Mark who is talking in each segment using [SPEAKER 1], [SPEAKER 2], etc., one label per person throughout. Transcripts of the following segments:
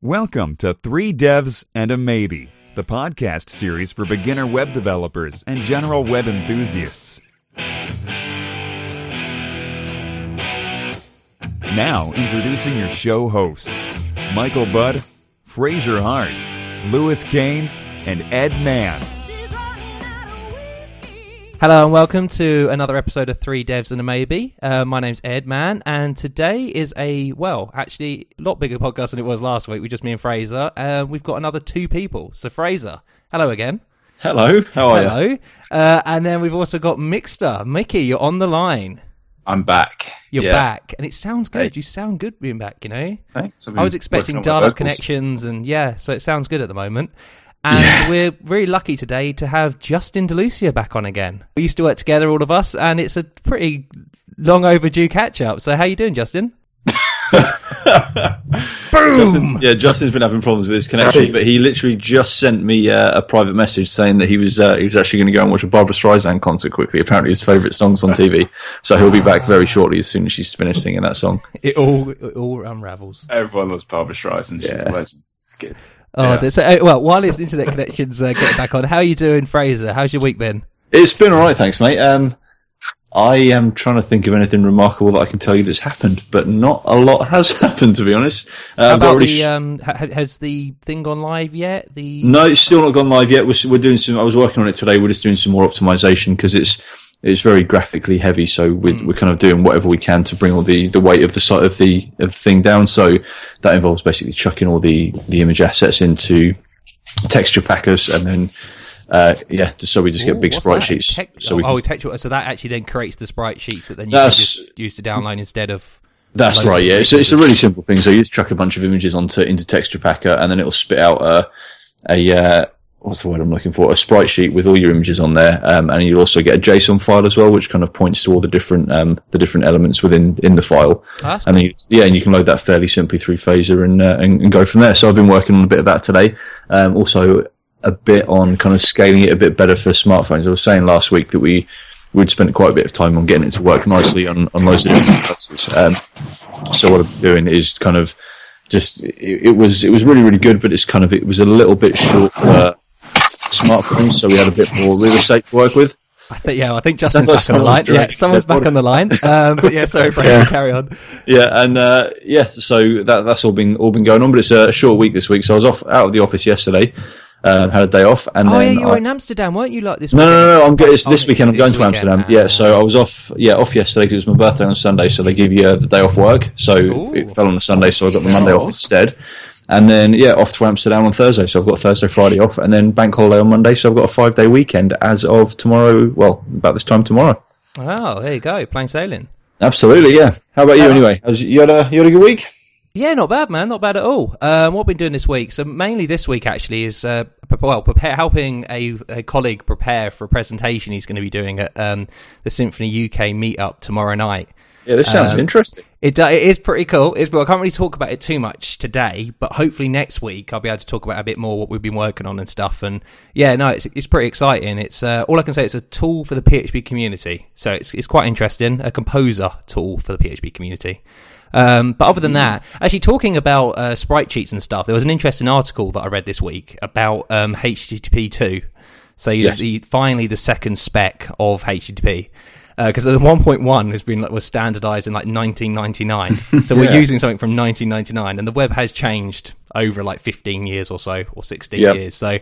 [SPEAKER 1] Welcome to Three Devs and a Maybe, the podcast series for beginner web developers and general web enthusiasts. Now, introducing your show hosts Michael Budd, Fraser Hart, Lewis Caines, and Edd Mann.
[SPEAKER 2] Hello and welcome to another episode of Three Devs and a Maybe. Uh, my name's Edd Mann, and today is a well, actually, a lot bigger podcast than it was last week. We just me and Fraser. Uh, we've got another two people. So Fraser, hello again.
[SPEAKER 3] Hello, how are you?
[SPEAKER 2] Hello. Uh, and then we've also got Mixter. Mickey, you're on the line.
[SPEAKER 3] I'm back.
[SPEAKER 2] You're
[SPEAKER 3] Yeah.
[SPEAKER 2] back, and it sounds good.
[SPEAKER 3] Hey.
[SPEAKER 2] You sound good being back. You know.
[SPEAKER 3] Thanks. I've
[SPEAKER 2] was expecting dial-up connections, and yeah, so it sounds good at the moment. And we're really lucky today to have Justin DeLucia back on again. We used to work together, all of us, and it's a pretty long overdue catch up. So how you doing, Justin?
[SPEAKER 3] Justin, yeah, Justin's been having problems with his connection, but he literally just sent me uh, a private message saying that he was uh, he was actually going to go and watch a Barbra Streisand concert quickly. Apparently, his favourite songs on TV, so he'll be back very shortly as soon as she's finished singing that song.
[SPEAKER 2] It all it all unravels.
[SPEAKER 4] Everyone loves Barbra Streisand. She's
[SPEAKER 3] Yeah.
[SPEAKER 4] a legend. Good.
[SPEAKER 2] Oh,
[SPEAKER 4] Yeah.
[SPEAKER 2] so uh, well, while his internet connections uh, get back on, how are you doing, Fraser? How's your week been?
[SPEAKER 3] It's been all right, thanks, mate. Um, I am trying to think of anything remarkable that I can tell you that's happened, but not a lot has happened, to be honest. Uh,
[SPEAKER 2] How about
[SPEAKER 3] really
[SPEAKER 2] the um? Ha- ha- has the thing gone live yet? The
[SPEAKER 3] No, it's still not gone live yet. We're, we're doing some. I was working on it today. We're just doing some more optimization because it's it's very graphically heavy. So we're,
[SPEAKER 2] Hmm.
[SPEAKER 3] we're kind of doing whatever we can to bring all the, the weight of the side of the of the thing down. So that involves basically chucking all the the image assets into texture packers and then. Uh, yeah, just so we just
[SPEAKER 2] Ooh,
[SPEAKER 3] get big sprite
[SPEAKER 2] that?
[SPEAKER 3] sheets.
[SPEAKER 2] Tec-
[SPEAKER 3] so we
[SPEAKER 2] oh,
[SPEAKER 3] can,
[SPEAKER 2] textual. So that actually then creates the sprite sheets that then you can just use to download instead of.
[SPEAKER 3] That's right. Yeah, it's, it's a really simple thing. So you just chuck a bunch of images onto into Texture Packer, and then it'll spit out a a uh, what's the word I'm looking for? A sprite sheet with all your images on there, um, and you'll also get a JSON file as well, which kind of points to all the different um, the different elements within in the file.
[SPEAKER 2] Oh,
[SPEAKER 3] and then you, yeah, and you can load that fairly simply through Phaser and, uh, and and go from there. So I've been working on a bit of that today. Um, also a bit on kind of scaling it a bit better for smartphones. I was saying last week that we we'd spent quite a bit of time on getting it to work nicely on, on loads of different devices. Um, so what I'm doing is kind of just it, it was it was really really good, but it's kind of it was a little bit short for smartphones, so we had a bit more real estate to work with.
[SPEAKER 2] I think yeah, I think Justin's
[SPEAKER 3] Sounds like
[SPEAKER 2] back on the line.
[SPEAKER 3] someone's
[SPEAKER 2] Yeah, someone's back on the line. Um, but yeah, sorry, Fraser,
[SPEAKER 3] Yeah.
[SPEAKER 2] carry on.
[SPEAKER 3] Yeah, and uh, yeah, so that that's all been all been going on, but it's a short week this week. So I was off out of the office yesterday, um, had a day off, and
[SPEAKER 2] Oh yeah,
[SPEAKER 3] then
[SPEAKER 2] you were in Amsterdam, weren't you? Like this?
[SPEAKER 3] No, no,
[SPEAKER 2] weekend?
[SPEAKER 3] no, no. I'm good. It's
[SPEAKER 2] Oh,
[SPEAKER 3] this weekend. I'm
[SPEAKER 2] this
[SPEAKER 3] going to. Amsterdam.
[SPEAKER 2] Ah.
[SPEAKER 3] Yeah, so I was off. Yeah, off yesterday because it was my birthday on Sunday. So they give you uh, the day off work. So
[SPEAKER 2] Ooh.
[SPEAKER 3] it fell on a Sunday, so I got the Monday off instead. And then yeah, off to Amsterdam on Thursday. So I've got Thursday, Friday off, and then bank holiday on Monday. So I've got a five day weekend as of tomorrow. Well, about this time tomorrow.
[SPEAKER 2] Oh, there you go, playing sailing.
[SPEAKER 3] Absolutely, yeah. How about you
[SPEAKER 2] Uh,
[SPEAKER 3] anyway? Has, you had a you had a good week?
[SPEAKER 2] Yeah, not bad, man. Not bad at all. Um, what I've been doing this week, so mainly this week actually, is uh, well, prepare helping a, a colleague prepare for a presentation he's going to be doing at um, the Symfony UK meetup tomorrow night.
[SPEAKER 3] Yeah, this sounds
[SPEAKER 2] Um,
[SPEAKER 3] interesting.
[SPEAKER 2] It, do- it is pretty cool. It's, well, I can't really talk about it too much today, but hopefully next week I'll be able to talk about a bit more what we've been working on and stuff. And yeah, no, it's, it's pretty exciting. It's uh, all I can say. It's a tool for the PHP community, so it's it's quite interesting. A composer tool for the PHP community. Um, but other than that, actually talking about uh, sprite sheets and stuff, there was an interesting article that I read this week about um, HTTP two. So you,
[SPEAKER 3] Yes.
[SPEAKER 2] the, finally the second spec of HTTP. Uh, because the 1.1 has been like, was standardized in like 1999, so we're using something from 1999, and the web has changed over like 15 years or so, or 16
[SPEAKER 3] Yep.
[SPEAKER 2] years. So,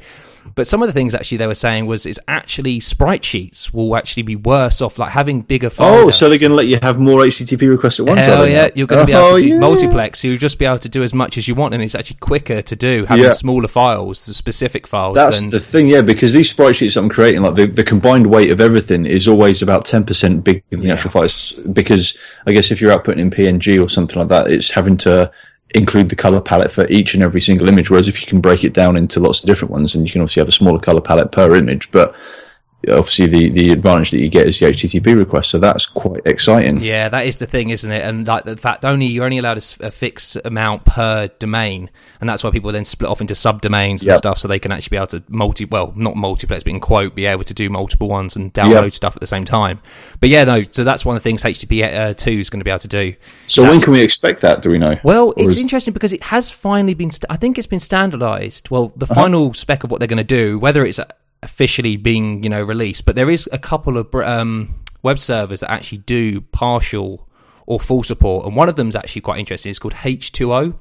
[SPEAKER 2] but some of the things actually they were saying was it's actually sprite sheets will actually be worse off, like having bigger.
[SPEAKER 3] Files.
[SPEAKER 2] Oh,
[SPEAKER 3] so they're going to let you have more HTTP requests at once? Oh
[SPEAKER 2] yeah, you're going to be able
[SPEAKER 3] Oh,
[SPEAKER 2] to do
[SPEAKER 3] yeah.
[SPEAKER 2] multiplex. You'll just be able to do as much as you want, and it's actually quicker to do having
[SPEAKER 3] Yeah.
[SPEAKER 2] smaller files, the specific files.
[SPEAKER 3] That's
[SPEAKER 2] than,
[SPEAKER 3] the thing, yeah, because these sprite sheets that I'm creating, like the, the combined weight of everything is always about 10% bigger than the actual files. Because I guess if you're outputting in PNG or something like that, it's having to include the color palette for each and every single image. Whereas if you can break it down into lots of different ones, and you can obviously have a smaller color palette per image, but obviously the, the advantage that you get is the HTTP request. So that's quite exciting.
[SPEAKER 2] Yeah, that is the thing, isn't it? And like the fact only you're only allowed a, fixed amount per domain, and that's why people then split off into subdomains and
[SPEAKER 3] Yep.
[SPEAKER 2] stuff, so they can actually be able to multi, well, not multiplex, but in quote, be able to do multiple ones and download
[SPEAKER 3] Yep.
[SPEAKER 2] stuff at the same time. But yeah, no, so that's one of the things HTTP uh, two is going to be able to do.
[SPEAKER 3] So when can we expect that? Do we know?
[SPEAKER 2] Well, it's
[SPEAKER 3] is-
[SPEAKER 2] interesting because it has finally been. St- I think it's been standardized. Well, the final spec of what they're going to do, whether it's officially being you know released, but there is a couple of um, web servers that actually do partial or full support, and one of them is actually quite interesting. It's called H2O,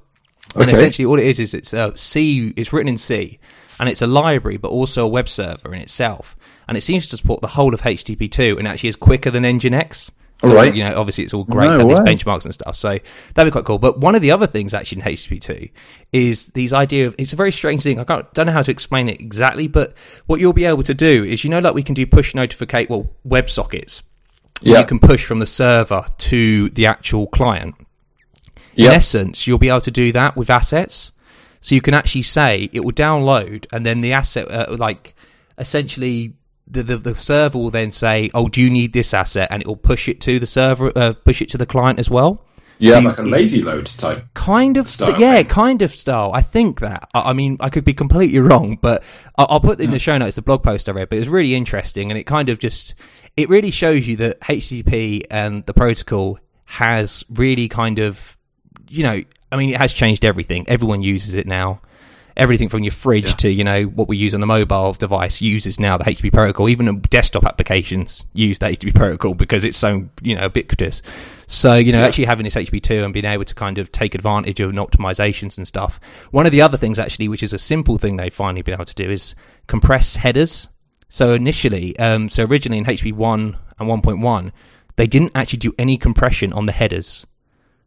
[SPEAKER 2] and essentially all it is is it's a C. It's written in C, and it's a library, but also a web server in itself, and it seems to support the whole of HTTP2, and actually is quicker than Nginx. So,
[SPEAKER 3] All right.
[SPEAKER 2] you know, obviously it's all great
[SPEAKER 3] No
[SPEAKER 2] to have these benchmarks and stuff. So that'd be quite cool. But one of the other things actually in HTTP2 is these idea of it's a very strange thing. I can't, don't know how to explain it exactly, but what you'll be able to do is you know, like we can do push notificate, well, web sockets.
[SPEAKER 3] Yeah.
[SPEAKER 2] You can push from the server to the actual client. In essence, you'll be able to do that with assets. So you can actually say it will download, and then the asset, uh, like essentially, the, the the server will then say, "Oh, do you need this asset?" and it will push it to the server, uh, push it to the client as well.
[SPEAKER 3] Yeah.
[SPEAKER 4] like a lazy load type.
[SPEAKER 2] Kind of,
[SPEAKER 4] Style,
[SPEAKER 2] yeah,
[SPEAKER 4] right?
[SPEAKER 2] kind of style. I think that. I, I mean, I could be completely wrong, but I'll, I'll put in the show notes the blog post I read. But it was really interesting, and it kind of just it really shows you that HTTP and the protocol has really kind of, you know, I mean, it has changed everything. Everyone uses it now. Everything from your fridge
[SPEAKER 4] Yeah.
[SPEAKER 2] to you know what we use on the mobile device uses now the HTTP protocol. Even desktop applications use the HTTP protocol because it's so you know ubiquitous. So you know
[SPEAKER 4] Yeah.
[SPEAKER 2] actually having this HTTP two and being able to kind of take advantage of optimizations and stuff. One of the other things actually, which is a simple thing they've finally been able to do, is compress headers. So initially, um, so originally in HTTP one and one point one, they didn't actually do any compression on the headers.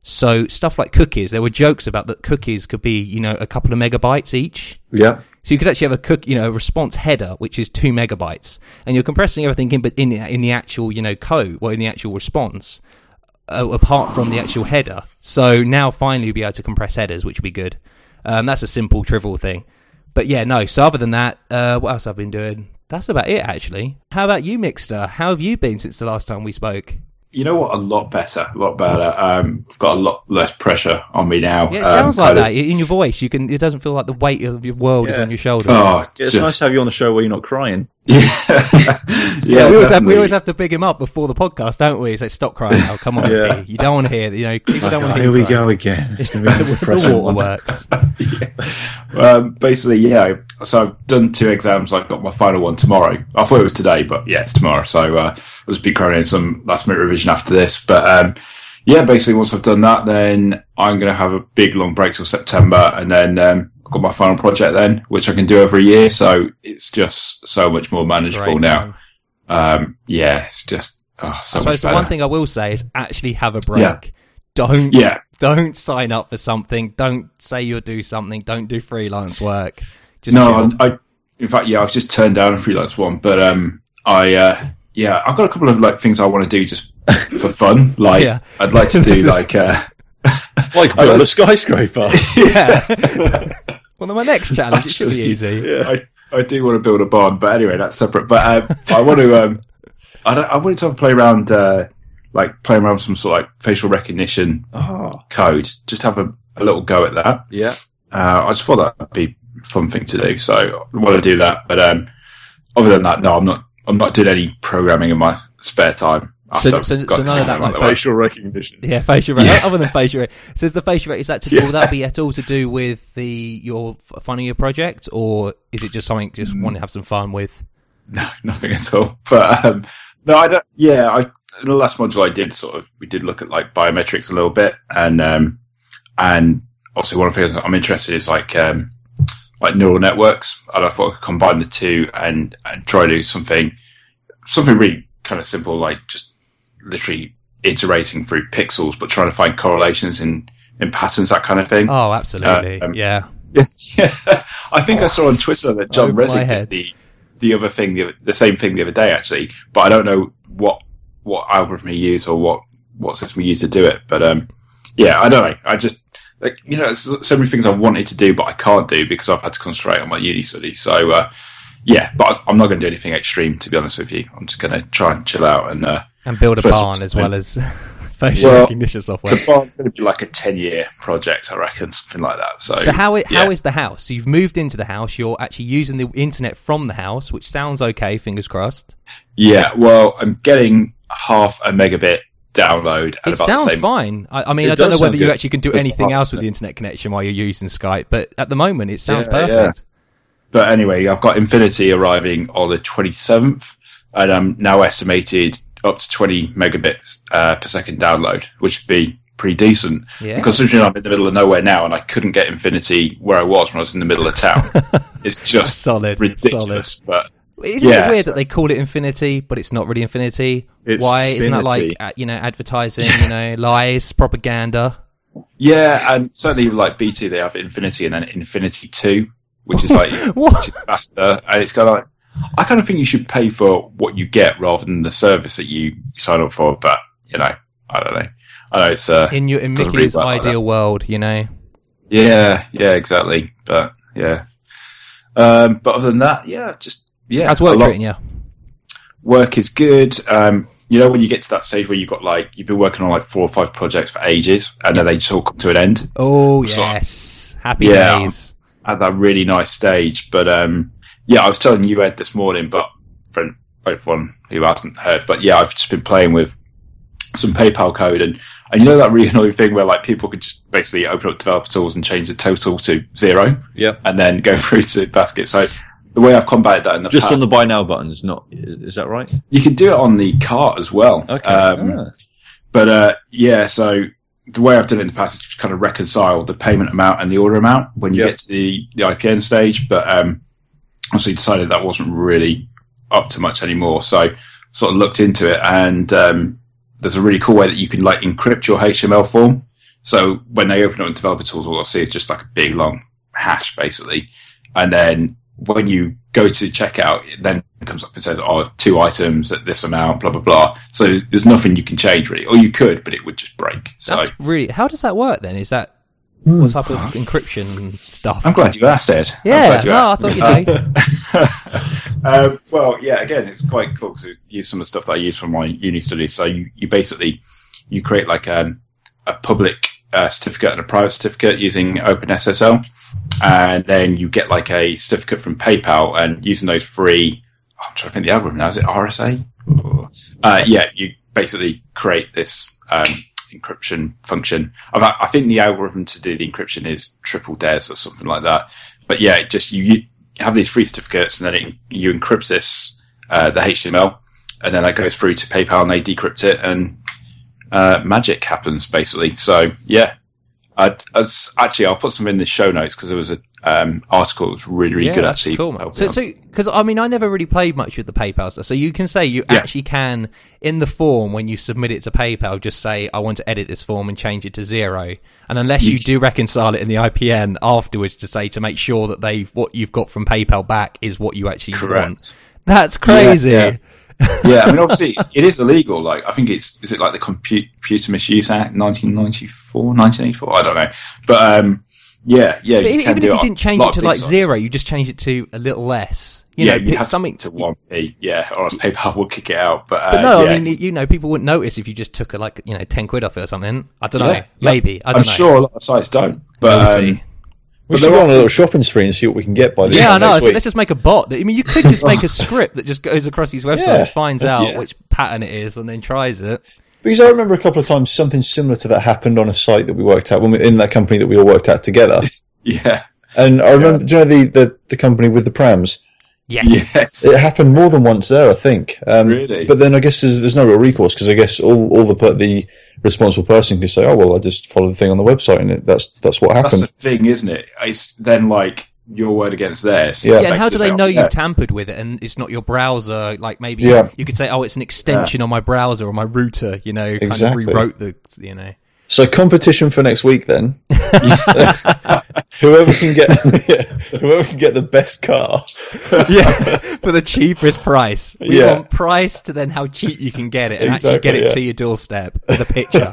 [SPEAKER 2] So stuff like cookies, there were jokes about that cookies could be, you know, a couple of megabytes each.
[SPEAKER 3] Yeah.
[SPEAKER 2] So you could actually have a cook, you know, a response header which is two megabytes, and you're compressing everything in, but in in the actual, you know, code or in the actual response, uh, apart from the actual header. So now finally you'll be able to compress headers, which would be good. Um, that's a simple, trivial thing. But yeah, no. So other than that, uh, what else I've been doing? That's about it, actually. How about you, Mixter? How have you been since the last time we spoke?
[SPEAKER 4] You know what? A lot better, a lot better. Um, I've got a lot less pressure on me now.
[SPEAKER 2] Yeah, it
[SPEAKER 4] Um,
[SPEAKER 2] sounds like
[SPEAKER 4] kind of-
[SPEAKER 2] that in your voice. You can. It doesn't feel like the weight of your world is on your shoulders.
[SPEAKER 4] Oh,
[SPEAKER 3] Yeah, it's
[SPEAKER 4] just-
[SPEAKER 3] nice to have you on the show where you're not crying.
[SPEAKER 4] yeah,
[SPEAKER 2] Yeah, we always have we always have to big him up before the podcast, don't we? Say, stop crying now. Come on,
[SPEAKER 3] Yeah.
[SPEAKER 2] You don't want to hear. You know, people don't want to hear.
[SPEAKER 3] here we go again. It's going to be
[SPEAKER 2] The
[SPEAKER 3] one.
[SPEAKER 2] waterworks.
[SPEAKER 4] um, basically, yeah. So I've done two exams. I've got my final one tomorrow. I thought it was today, but yeah, it's tomorrow. So uh, I'll just be cramming in some last minute revision after this. But um, yeah, basically, once I've done that, then I'm going to have a big long break till September, and then um, I've got my final project then, which I can do every year. So it's just so much more manageable
[SPEAKER 2] Great,
[SPEAKER 4] now. Um, yeah, it's just oh, so
[SPEAKER 2] I
[SPEAKER 4] much
[SPEAKER 2] suppose the one thing I will say is actually have a break.
[SPEAKER 4] Yeah.
[SPEAKER 2] Don't
[SPEAKER 4] Yeah.
[SPEAKER 2] don't sign up for something. Don't say you'll do something. Don't do freelance work. Just
[SPEAKER 4] no. I, I, in fact, yeah, I've just turned down a freelance one, but um, I, uh, yeah, I've got a couple of like things I want to do just for fun. Like,
[SPEAKER 2] Yeah.
[SPEAKER 4] I'd like to
[SPEAKER 2] This
[SPEAKER 4] do
[SPEAKER 2] is-
[SPEAKER 4] like, uh,
[SPEAKER 3] Like build a skyscraper.
[SPEAKER 2] yeah. Well, then my next challenge it should be easy.
[SPEAKER 4] I, I do want to build a barn, but anyway, that's separate. But um, I want to, um, I, don't, I wanted to have a play around, uh, like playing around with some sort of like facial recognition
[SPEAKER 3] oh,
[SPEAKER 4] code. Just have a, a little go at that.
[SPEAKER 3] yeah.
[SPEAKER 4] Uh, I just thought that'd be a fun thing to do, so I want to do that. But um, other than that, no, I'm not. I'm not doing any programming in my spare time.
[SPEAKER 2] So- so- so none of that, like.
[SPEAKER 3] Facial recognition.
[SPEAKER 2] Yeah, facial recognition.
[SPEAKER 4] Yeah.
[SPEAKER 2] Other than facial rate, says the facial rate. Is that to
[SPEAKER 4] Yeah.
[SPEAKER 2] will that be at all to do with the your f- fun your project, or is it just something just
[SPEAKER 4] Mm.
[SPEAKER 2] want to have some fun with?
[SPEAKER 4] No, nothing at all. But um, no, I don't. Yeah, I in the last module I did sort of we did look at like biometrics a little bit, and um, and also one of the things I'm interested in is like um, like neural networks. And I thought I could combine the two and and try to do something something really kind of simple, like just literally iterating through pixels, but trying to find correlations in in patterns, that kind of thing.
[SPEAKER 2] Oh, absolutely.
[SPEAKER 4] um,
[SPEAKER 2] yeah.
[SPEAKER 4] yeah, I think I saw on Twitter that John Resnick did the the other thing, the, the same thing the other day actually, but I don't know what what algorithm he used or what what system he used to do it. But um, yeah, I don't know. I just like you know, so many things I wanted to do, but I can't do because I've had to concentrate on my uni studies. So uh, yeah, but I'm not going to do anything extreme to be honest with you. I'm just going to try and chill out and uh,
[SPEAKER 2] And build a barn as well as facial
[SPEAKER 4] Well,
[SPEAKER 2] recognition software.
[SPEAKER 4] the barn's going to be like a 10 year project, I reckon, something like that. So,
[SPEAKER 2] So how
[SPEAKER 4] yeah.
[SPEAKER 2] is the house? So you've moved into the house. You're actually using the internet from the house, which sounds okay. Fingers crossed.
[SPEAKER 4] Yeah, well, I'm getting half a megabit download. At
[SPEAKER 2] It
[SPEAKER 4] about
[SPEAKER 2] sounds
[SPEAKER 4] the same,
[SPEAKER 2] fine. I, I mean,
[SPEAKER 3] It
[SPEAKER 2] I don't know whether you
[SPEAKER 3] good.
[SPEAKER 2] actually can do
[SPEAKER 3] It's
[SPEAKER 2] anything else with the internet connection while you're using Skype, but at the moment, it sounds
[SPEAKER 4] Yeah, yeah. But anyway, I've got Infinity arriving on the 27th, and I'm now estimated up to 20 megabits uh, per second download, which would be pretty decent.
[SPEAKER 2] Yeah.
[SPEAKER 4] Considering I'm in the middle of nowhere now, and I couldn't get Infinity where I was when I was in the middle of town, it's just
[SPEAKER 2] Solid,
[SPEAKER 4] ridiculous. But
[SPEAKER 2] Isn't
[SPEAKER 4] Yeah,
[SPEAKER 2] it weird
[SPEAKER 4] so-
[SPEAKER 2] that they call it Infinity, but it's not really Infinity?
[SPEAKER 3] It's
[SPEAKER 2] Why isn't that like uh, you know advertising, you know, lies, propaganda?
[SPEAKER 4] yeah, and certainly like BT, they have Infinity and then Infinity Two, which is like which is faster, and it's kind of like. I kind of think you should pay for what you get rather than the service that you sign up for. But you know, I don't know. I know it's uh,
[SPEAKER 2] In your in Mickey's
[SPEAKER 4] read like
[SPEAKER 2] ideal world, you know.
[SPEAKER 4] yeah, yeah, exactly. But yeah, um, but other than that, yeah, just yeah,
[SPEAKER 2] How's work treating you?
[SPEAKER 4] Work is good. Um, you know, when you get to that stage where you've got like you've been working on like four or five projects for ages, and then they just all come to an end
[SPEAKER 2] Oh
[SPEAKER 4] So-
[SPEAKER 2] yes, happy
[SPEAKER 4] Yeah.
[SPEAKER 2] days.
[SPEAKER 4] At that really nice stage. But um, yeah, I was telling you Edd this morning, but for everyone who hasn't heard, but yeah, I've just been playing with some PayPal code and. And you know that really annoying thing where like people could just basically open up developer tools and change the total to zero
[SPEAKER 3] yeah,
[SPEAKER 4] and then go through to basket. So the way I've combated that in the
[SPEAKER 3] Just
[SPEAKER 4] past,
[SPEAKER 3] on the buy now buttons, not is that right?
[SPEAKER 4] you can do it on the cart as well.
[SPEAKER 3] Okay.
[SPEAKER 4] Um,
[SPEAKER 3] Ah.
[SPEAKER 4] But uh, yeah, so the way I've done it in the past is just kind of reconcile the payment amount and the order amount when you
[SPEAKER 3] Yep.
[SPEAKER 4] get to the, the IPN stage. But um, obviously decided that wasn't really up to much anymore. So sort of looked into it and um, there's a really cool way that you can like encrypt your HTML form. So when they open up in developer tools, all I see is just like a big long hash basically. And then when you go to checkout, it then comes up and says, oh, two items at this amount, blah, blah, blah. So there's nothing you can change really. Or you could, but it would just break. So
[SPEAKER 2] That's really. How does that work then? Is that what type of encryption stuff?
[SPEAKER 4] I'm glad you asked, Edd. I'm
[SPEAKER 2] Yeah,
[SPEAKER 4] glad you
[SPEAKER 2] no, I thought you know.
[SPEAKER 4] um, well, yeah, again, it's quite cool to use some of the stuff that I use from my uni studies. So you, you basically, you create like um, a public uh, certificate and a private certificate using OpenSSL. And then you get like a certificate from PayPal and using those free, I'm trying to think the algorithm now, is it RSA? Uh, yeah, you basically create this, um, encryption function. I, think the algorithm to do the encryption is triple DES or something like that. But yeah, just you, you have these free certificates and then it, you encrypt this uh, the HTML and then that goes through to PayPal and they decrypt it and uh, magic happens basically. So yeah, I'd, I'd, actually I'll put some in the show notes because there was a um, article that was really really
[SPEAKER 2] yeah,
[SPEAKER 4] good actually.
[SPEAKER 2] cool. So, so because I mean, I never really played much with the PayPal stuff. So you can say you
[SPEAKER 4] Yeah.
[SPEAKER 2] actually can in the form when you submit it to PayPal, just say I want to edit this form and change it to zero. And unless you,
[SPEAKER 4] You-
[SPEAKER 2] do reconcile it in the IPN afterwards to say to make sure that they've what you've got from PayPal back is what you actually want. That's crazy.
[SPEAKER 4] yeah. yeah, I mean, obviously, it is illegal. Like, I think it's is it like the Compu- Computer Misuse Act, 1994, 1984? I don't know, but um, yeah, yeah.
[SPEAKER 2] But
[SPEAKER 4] you
[SPEAKER 2] even,
[SPEAKER 4] can
[SPEAKER 2] even
[SPEAKER 4] do
[SPEAKER 2] if you
[SPEAKER 4] on
[SPEAKER 2] didn't change it to like
[SPEAKER 4] these sites.
[SPEAKER 2] zero, you just change it to a little less. You
[SPEAKER 4] yeah,
[SPEAKER 2] know,
[SPEAKER 4] you
[SPEAKER 2] pick
[SPEAKER 4] have
[SPEAKER 2] something
[SPEAKER 4] to one p. Yeah, or else PayPal will kick it out. But, uh,
[SPEAKER 2] But no,
[SPEAKER 4] yeah.
[SPEAKER 2] I mean, you know, people wouldn't notice if you just took a, like you know ten quid off it or something. I don't know,
[SPEAKER 4] Yeah, yeah.
[SPEAKER 2] maybe I
[SPEAKER 4] I'm
[SPEAKER 2] don't know.
[SPEAKER 4] sure a lot of sites don't. But
[SPEAKER 2] Naughty.
[SPEAKER 4] um,
[SPEAKER 3] We
[SPEAKER 4] But
[SPEAKER 3] should
[SPEAKER 4] there
[SPEAKER 3] go
[SPEAKER 4] are-
[SPEAKER 3] on a little shopping spree and see what we can get by this
[SPEAKER 2] Yeah, I
[SPEAKER 3] time
[SPEAKER 2] know.
[SPEAKER 3] next
[SPEAKER 2] So
[SPEAKER 3] week.
[SPEAKER 2] let's just make a bot. That, I mean, you could just make a script that just goes across these websites,
[SPEAKER 3] Yeah.
[SPEAKER 2] finds out
[SPEAKER 4] Yeah.
[SPEAKER 2] which pattern it is, and then tries it.
[SPEAKER 3] Because I remember a couple of times something similar to that happened on a site that we worked at when we, in that company that we all worked at together.
[SPEAKER 4] yeah,
[SPEAKER 3] And I remember, do you know the, the, the company with the prams?
[SPEAKER 2] Yes.
[SPEAKER 4] yes,
[SPEAKER 3] It happened more than once there, I think. Um,
[SPEAKER 4] Really?
[SPEAKER 3] But then I guess there's, there's no real recourse because I guess all, all the the responsible person can say, "Oh well, I just followed the thing on the website and it, that's that's what happened.
[SPEAKER 4] that's the thing, isn't it? It's then like your word against theirs.
[SPEAKER 3] Yeah.
[SPEAKER 2] Yeah, and how do they know you've tampered with it and it's not your browser? Like maybe
[SPEAKER 3] Yeah.
[SPEAKER 2] you could say, "Oh, it's an extension on my browser or my router." You know, kind
[SPEAKER 3] Exactly.
[SPEAKER 2] of rewrote the, you know.
[SPEAKER 3] So competition for next week then. whoever can get whoever can get the best car.
[SPEAKER 2] yeah, for the cheapest price. We
[SPEAKER 3] Yeah.
[SPEAKER 2] want price to then how cheap you can get it and actually get it
[SPEAKER 3] yeah.
[SPEAKER 2] to your doorstep with a picture.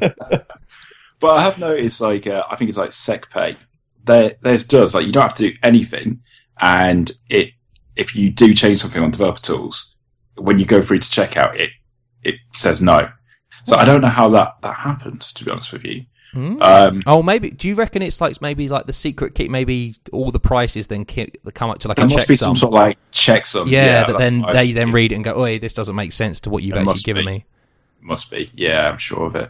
[SPEAKER 4] But I have noticed, like, uh, I think it's like SecPay. There, there's does like you don't have to do anything, and it if you do change something on developer tools, when you go through to checkout, it it says no. So I don't know how that that happens. To be honest with you,
[SPEAKER 2] Hmm?
[SPEAKER 4] um,
[SPEAKER 2] Oh, maybe. Do you reckon it's like maybe like the secret key? Maybe all the prices then come up to like
[SPEAKER 4] there
[SPEAKER 2] a
[SPEAKER 4] must
[SPEAKER 2] check
[SPEAKER 4] be some sort of like checksum.
[SPEAKER 2] Yeah, that then they then read it and go, "Oh, this doesn't make sense to what you've
[SPEAKER 4] It
[SPEAKER 2] actually given
[SPEAKER 4] be.
[SPEAKER 2] me."
[SPEAKER 4] Must be. Yeah, I'm sure of it.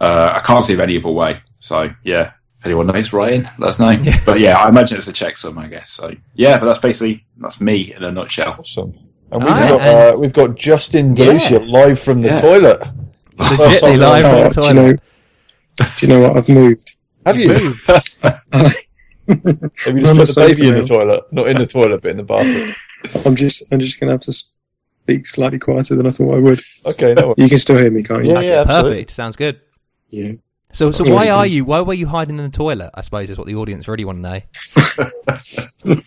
[SPEAKER 4] Uh, I can't see of any other way. So yeah, anyone knows, Ryan, let us know. But yeah, I imagine it's a checksum, I guess. So yeah, but that's basically that's me in a nutshell.
[SPEAKER 3] Awesome. And we've
[SPEAKER 2] Alright,
[SPEAKER 3] got
[SPEAKER 2] and-
[SPEAKER 3] uh, we've got Justin
[SPEAKER 2] Yeah.
[SPEAKER 3] Delucia live from the
[SPEAKER 4] Yeah.
[SPEAKER 3] toilet.
[SPEAKER 2] Legitly live from the
[SPEAKER 5] Oh, do you
[SPEAKER 2] toilet.
[SPEAKER 5] know? Do you know what? I've moved.
[SPEAKER 3] Have you?
[SPEAKER 2] Move.
[SPEAKER 3] Have you just
[SPEAKER 5] I'm
[SPEAKER 3] put the baby in the toilet? Not in the toilet, but in the bathroom.
[SPEAKER 5] I'm just. I'm just gonna have to speak slightly quieter than I thought I would.
[SPEAKER 3] Okay, no.
[SPEAKER 5] You can still hear me, can't you?
[SPEAKER 3] Yeah, yeah, absolutely.
[SPEAKER 2] Perfect. Sounds good.
[SPEAKER 5] Yeah.
[SPEAKER 2] So, so why are you? Why were you hiding in the toilet? I suppose is what the audience really want to know.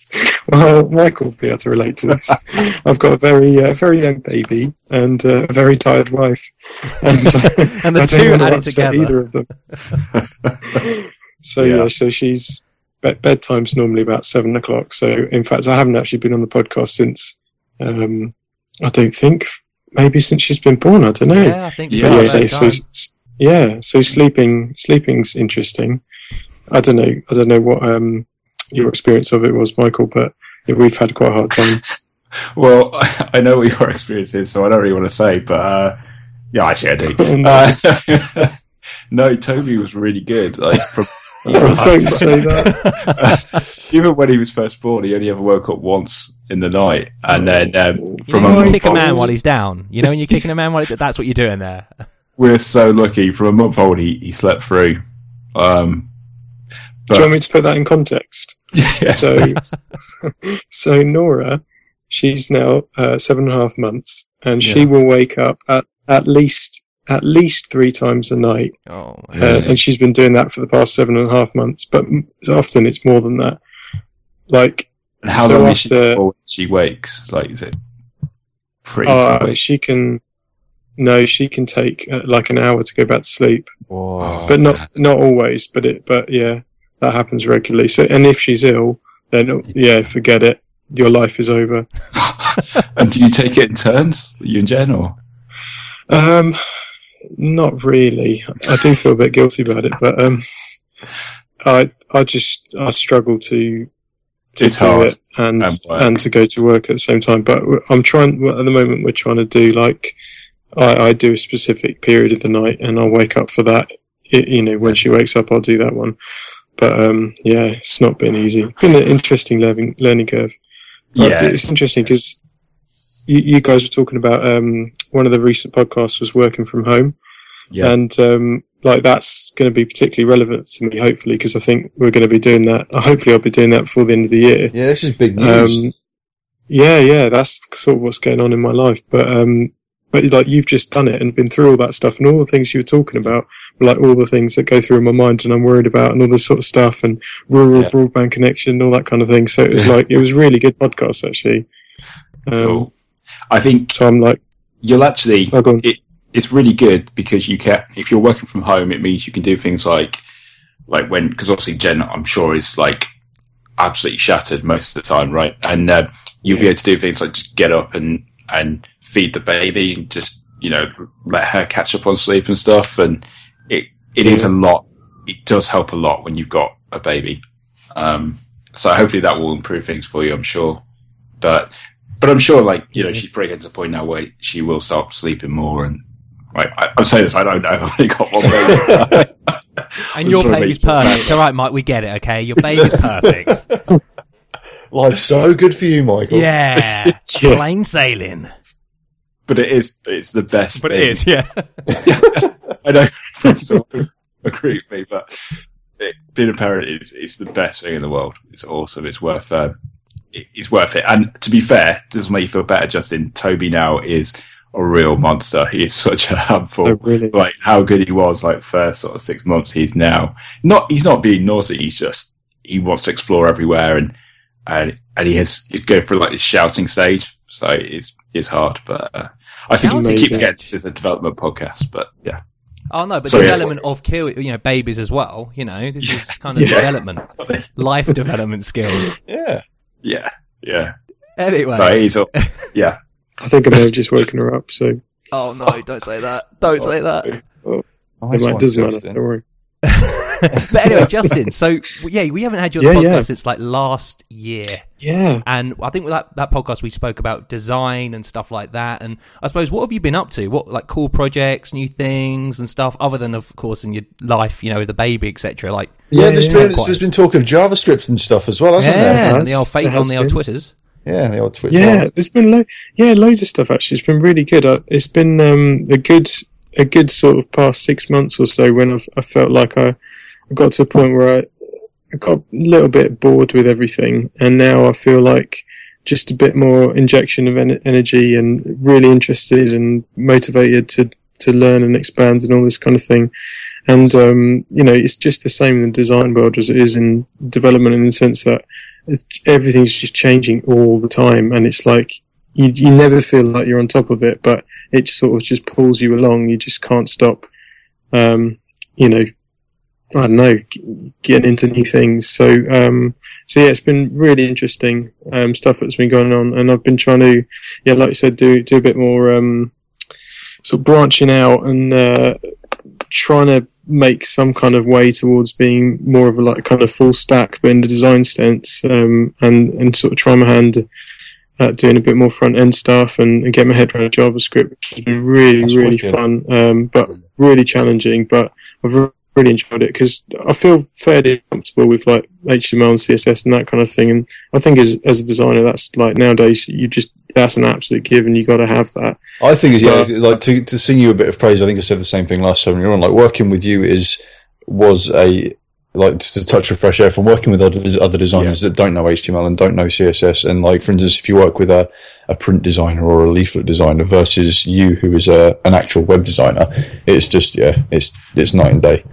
[SPEAKER 5] Well, Michael will be able to relate to this. I've got a very, uh, very young baby and uh, a very tired wife, and, uh,
[SPEAKER 2] And the
[SPEAKER 5] I
[SPEAKER 2] two
[SPEAKER 5] don't
[SPEAKER 2] added together.
[SPEAKER 5] either of them. so
[SPEAKER 4] Yeah.
[SPEAKER 5] yeah. so she's bed bedtime's normally about seven o'clock. So in fact, I haven't actually been on the podcast since. Um, I don't think maybe since she's been born. I don't know.
[SPEAKER 2] Yeah, I think.
[SPEAKER 4] Yeah,
[SPEAKER 2] for
[SPEAKER 5] But
[SPEAKER 2] the
[SPEAKER 5] yeah, so, yeah, so sleeping, sleeping's interesting. I don't know, I don't know what um, your experience of it was, Michael, but we've had quite a hard time.
[SPEAKER 4] Well, I know what your experience is, so I don't really want to say, but uh, yeah, actually, I do.
[SPEAKER 5] Oh, no.
[SPEAKER 4] Uh, no, Toby was really good. Like from,
[SPEAKER 5] don't say that.
[SPEAKER 4] even when he was first born, he only ever woke up once in the night, and then um,
[SPEAKER 2] You
[SPEAKER 4] from
[SPEAKER 2] know
[SPEAKER 4] a
[SPEAKER 2] when you
[SPEAKER 4] month
[SPEAKER 2] kick a man while he's down. You know when you're kicking a man while that's what you're doing there.
[SPEAKER 4] We're so lucky. From a month old, he, he slept through. Um,
[SPEAKER 5] Do you want me to put that in context?
[SPEAKER 4] yeah.
[SPEAKER 5] So, so Nora, she's now uh, seven and a half months, and she will wake up at at least at least three times a night
[SPEAKER 2] Oh, my
[SPEAKER 5] uh, and she's been doing that for the past seven and a half months. But often it's more than that. Like,
[SPEAKER 4] and how
[SPEAKER 5] so
[SPEAKER 4] long is she
[SPEAKER 5] after-
[SPEAKER 4] before she wakes? Like, is it pretty?
[SPEAKER 5] uh, she can, no, she can take uh, like an hour to go back to sleep,
[SPEAKER 3] Whoa.
[SPEAKER 5] but not not always. But it, but yeah, that happens regularly. So, and if she's ill, then yeah, forget it. Your life is over.
[SPEAKER 4] and do you take it in turns? You and Jen, or
[SPEAKER 5] Um, not really. I do feel a bit guilty about it, but um, I I just I struggle to to
[SPEAKER 4] It's
[SPEAKER 5] do
[SPEAKER 4] hard.
[SPEAKER 5] it and
[SPEAKER 4] And
[SPEAKER 5] and to go to work at the same time. But w- I'm trying at the moment. We're trying to do like I, I do a specific period of the night, and I'll wake up for that. It, you know, when she wakes up, I'll do that one. But um, yeah, it's not been easy. It's been an interesting learning learning curve. But
[SPEAKER 4] yeah,
[SPEAKER 5] it's interesting because you, you guys were talking about um, one of the recent podcasts was working from home,
[SPEAKER 4] yeah,
[SPEAKER 5] and um, like that's going to be particularly relevant to me, hopefully, because I think we're going to be doing that. Hopefully, I'll be doing that before the end of the year.
[SPEAKER 3] Yeah, this is big news.
[SPEAKER 5] Um, yeah, yeah, that's sort of what's going on in my life. But um, but like you've just done it and been through all that stuff, and all the things you were talking about, like all the things that go through my mind, and I'm worried about, and all this sort of stuff, and rural
[SPEAKER 4] Yeah.
[SPEAKER 5] broadband connection, and all that kind of thing. So it was like it was really good podcast actually. Um,
[SPEAKER 4] cool. I think
[SPEAKER 5] So I'm like,
[SPEAKER 4] you'll actually
[SPEAKER 5] oh,
[SPEAKER 4] it it's really good because you can if you're working from home it means you can do things like like when because obviously jen i'm sure is like absolutely shattered most of the time right and uh, you'll be able to do things like just get up and and feed the baby and just you know let her catch up on sleep and stuff and it it is a lot it does help a lot when you've got a baby um so hopefully that will improve things for you i'm sure but but I'm sure, like you know, she's probably getting to the point now where she will start sleeping more. And like, I, I'm saying this, I don't know. I've only got one baby.
[SPEAKER 2] And your baby's
[SPEAKER 4] make sure.
[SPEAKER 2] perfect. All right, Mike, we get it. Okay, your baby's perfect.
[SPEAKER 3] Life's so good for you, Michael.
[SPEAKER 2] yeah,
[SPEAKER 5] Yeah.
[SPEAKER 2] plain sailing.
[SPEAKER 4] But it is, it's the best.
[SPEAKER 2] But
[SPEAKER 4] thing.
[SPEAKER 2] it is, yeah.
[SPEAKER 4] I know friends agree with me, but it, being a parent is it's the best thing in the world. It's awesome. It's worth uh, it, it's worth it. And to be fair, it doesn't make you feel better, Justin. Toby now is a real monster. He is such a handful.
[SPEAKER 5] Oh, really?
[SPEAKER 4] Like how good he was, like first sort of six months. He's now not. He's not being naughty. He's just he wants to explore everywhere and and and he has he's going through like this shouting stage. So it's it's hard, but uh, I think
[SPEAKER 2] Shouting
[SPEAKER 4] I keep
[SPEAKER 5] stage.
[SPEAKER 4] forgetting this is a development podcast. But yeah.
[SPEAKER 2] Oh no, but
[SPEAKER 4] Sorry,
[SPEAKER 2] the
[SPEAKER 4] yeah.
[SPEAKER 2] of kill, you know, babies as well. You know, this is kind of
[SPEAKER 4] Yeah.
[SPEAKER 2] development, life development skills.
[SPEAKER 3] Yeah.
[SPEAKER 4] Yeah, yeah.
[SPEAKER 2] Anyway,
[SPEAKER 4] No, he's all, yeah.
[SPEAKER 5] I think I may have just woken her up, so
[SPEAKER 2] oh no, don't say that. Don't oh, say that.
[SPEAKER 5] Oh, it
[SPEAKER 3] Nice
[SPEAKER 5] might,
[SPEAKER 3] one,
[SPEAKER 5] doesn't matter. Don't worry.
[SPEAKER 2] but anyway, Justin. So yeah, we haven't had you on the
[SPEAKER 5] Yeah,
[SPEAKER 2] podcast
[SPEAKER 5] yeah.
[SPEAKER 2] since like last year.
[SPEAKER 5] Yeah.
[SPEAKER 2] And I think with that, that podcast we spoke about design and stuff like that. And I suppose what have you been up to? What like cool projects, new things and stuff, other than of course in your life, you know, with the baby, etc. Like
[SPEAKER 3] Yeah,
[SPEAKER 5] Yeah,
[SPEAKER 3] there's,
[SPEAKER 5] yeah,
[SPEAKER 3] been, there's been talk of JavaScript and stuff as well, hasn't
[SPEAKER 2] yeah,
[SPEAKER 3] there?
[SPEAKER 2] and the old fate on
[SPEAKER 5] has
[SPEAKER 2] the old
[SPEAKER 5] been.
[SPEAKER 2] Twitters.
[SPEAKER 3] Yeah, the old Twitter.
[SPEAKER 5] Yeah, there's been lo- yeah loads of stuff actually. It's been really good. Uh, it's been um, a good a good sort of past six months or so when I've I felt like I, I got to a point where I, got a little bit bored with everything, and now I feel like just a bit more injection of en- energy and really interested and motivated to to learn and expand and all this kind of thing. And um, you know, it's just the same in the design world as it is in development, in the sense that everything's just changing all the time, and it's like you you never feel like you're on top of it, but it sort of just pulls you along. You just can't stop. Um, you know, I don't know, getting into new things. So um, so yeah, it's been really interesting um, stuff that's been going on, and I've been trying to, yeah, like you said, do do a bit more um, sort of branching out and uh, trying to make some kind of way towards being more of a like kind of full stack, but in the design sense, um, and and sort of try my hand at doing a bit more front end stuff and, and get my head around JavaScript, which has been really
[SPEAKER 3] That's
[SPEAKER 5] really
[SPEAKER 3] wicked.
[SPEAKER 5] fun, um, but really challenging. But I've really enjoyed it because I feel fairly comfortable with like HTML and CSS and that kind of thing. And I think as as a designer, that's like nowadays you just that's an absolute given. You got to have that.
[SPEAKER 3] I think, it's- yeah, like to to sing you a bit of praise. I think I said the same thing last time you were on. Like working with you is was a like just a touch of fresh air from working with other other designers that don't know HTML and don't know CSS. And like for instance, if you work with a a print designer or a leaflet designer versus you who is a an actual web designer, it's just yeah, it's it's night and day.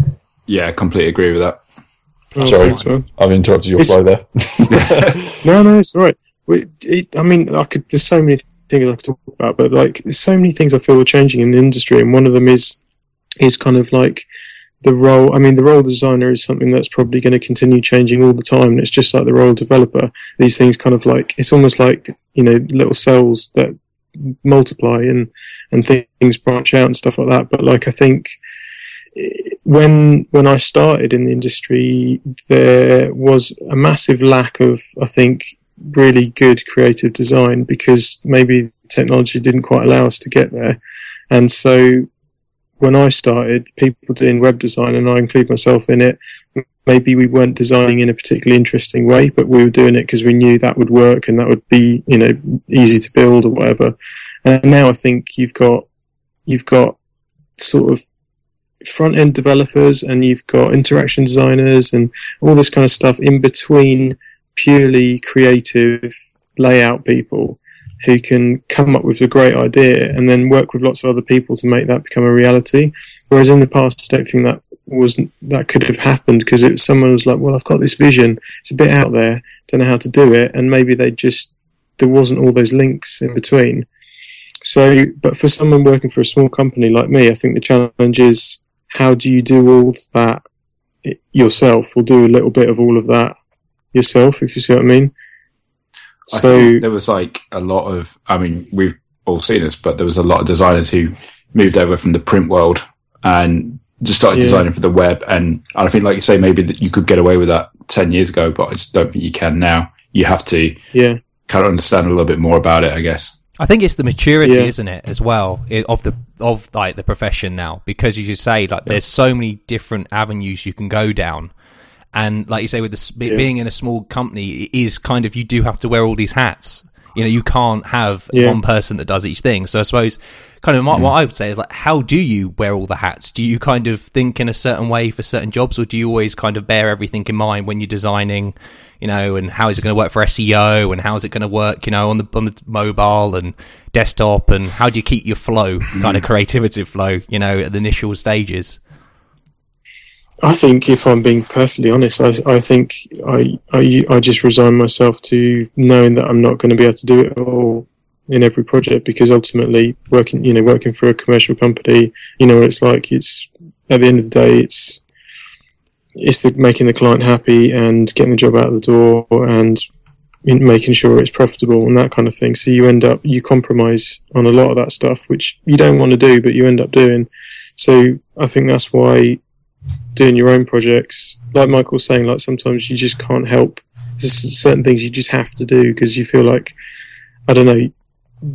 [SPEAKER 4] Yeah, I completely agree with that.
[SPEAKER 5] Oh,
[SPEAKER 3] Sorry.
[SPEAKER 5] thanks.
[SPEAKER 3] I've interrupted your
[SPEAKER 5] It's-
[SPEAKER 3] flow there.
[SPEAKER 5] No, no, it's all right. We- It, I mean, I could. There's so many things I could talk about, but like, there's so many things I feel are changing in the industry, and one of them is is kind of like the role. I mean, the role designer is something that's probably going to continue changing all the time. It's just like the role developer. These things kind of like it's almost like you know little cells that multiply and and things branch out and stuff like that. But like, I think eh, when when I started in the industry, there was a massive lack of, I think, really good creative design because maybe technology didn't quite allow us to get there. And so when I started, people doing web design, and I include myself in it, maybe we weren't designing in a particularly interesting way, but we were doing it because we knew that would work and that would be, you know, easy to build or whatever. And now I think you've got, you've got sort of front end developers and you've got interaction designers and all this kind of stuff in between purely creative layout people who can come up with a great idea and then work with lots of other people to make that become a reality. Whereas in the past, I don't think that was that could have happened because it was someone was like, "Well, I've got this vision. It's a bit out there. Don't know how to do it," and maybe they just there wasn't all those links in between. So, but for someone working for a small company like me, I think the challenge is how do you do all that yourself, or do a little bit of all of that yourself, if you see what I mean.
[SPEAKER 4] I
[SPEAKER 5] So
[SPEAKER 4] think there was like a lot of, I mean, we've all seen this, but there was a lot of designers who moved over from the print world and just started
[SPEAKER 5] Yeah.
[SPEAKER 4] designing for the web. And I think, like you say, maybe that you could get away with that 10 years ago, but I just don't think you can now. You have to
[SPEAKER 5] yeah,
[SPEAKER 4] kind of understand a little bit more about it, I guess.
[SPEAKER 2] I think it's the maturity,
[SPEAKER 5] Yeah.
[SPEAKER 2] isn't it, as well, of the of like the profession now, because as you say, like there's so many different avenues you can go down, and like you say, with the,
[SPEAKER 5] Yeah.
[SPEAKER 2] being in a small company, is kind of you do have to wear all these hats. You know, you can't have
[SPEAKER 5] Yeah.
[SPEAKER 2] one person that does each thing. So I suppose, kind of what, what I would say is like, how do you wear all the hats? Do you kind of think in a certain way for certain jobs, or do you always kind of bear everything in mind when you're designing? You know, and how is it going to work for SEO, and how is it going to work? You know, on the on the mobile and desktop, and how do you keep your flow, kind of creativity flow? You know, at the initial stages.
[SPEAKER 5] I think if I'm being perfectly honest, I, I think I, I I just resign myself to knowing that I'm not going to be able to do it all in every project because ultimately working you know working for a commercial company you know it's like it's at the end of the day it's it's the making the client happy and getting the job out of the door and making sure it's profitable and that kind of thing. So you end up you compromise on a lot of that stuff, which you don't want to do, but you end up doing. So I think that's why doing your own projects, like Michael's saying, like sometimes you just can't help. There's certain things you just have to do because you feel like I don't know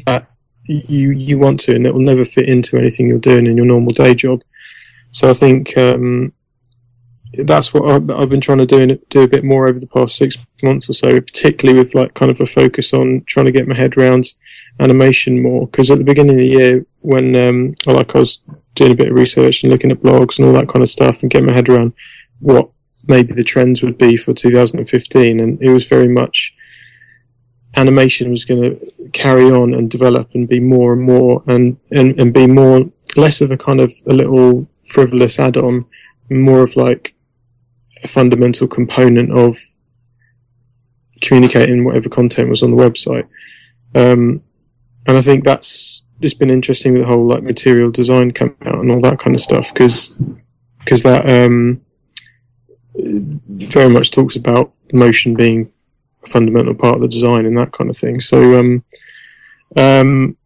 [SPEAKER 5] that you you want to, and it will never fit into anything you're doing in your normal day job. So I think um, that's what I've, I've been trying to do do a bit more over the past six months or so, particularly with like kind of a focus on trying to get my head around animation more. Because at the beginning of the year, when um, like I was doing a bit of research and looking at blogs and all that kind of stuff, and getting my head around what maybe the trends would be for 2015, and it was very much animation was going to carry on and develop and be more and more and, and, and be more less of a kind of a little frivolous add-on more of like a fundamental component of communicating whatever content was on the website. Um, and I think that's just been interesting with the whole like material design coming out and all that kind of stuff because because that um, very much talks about motion being a fundamental part of the design and that kind of thing. So um, um,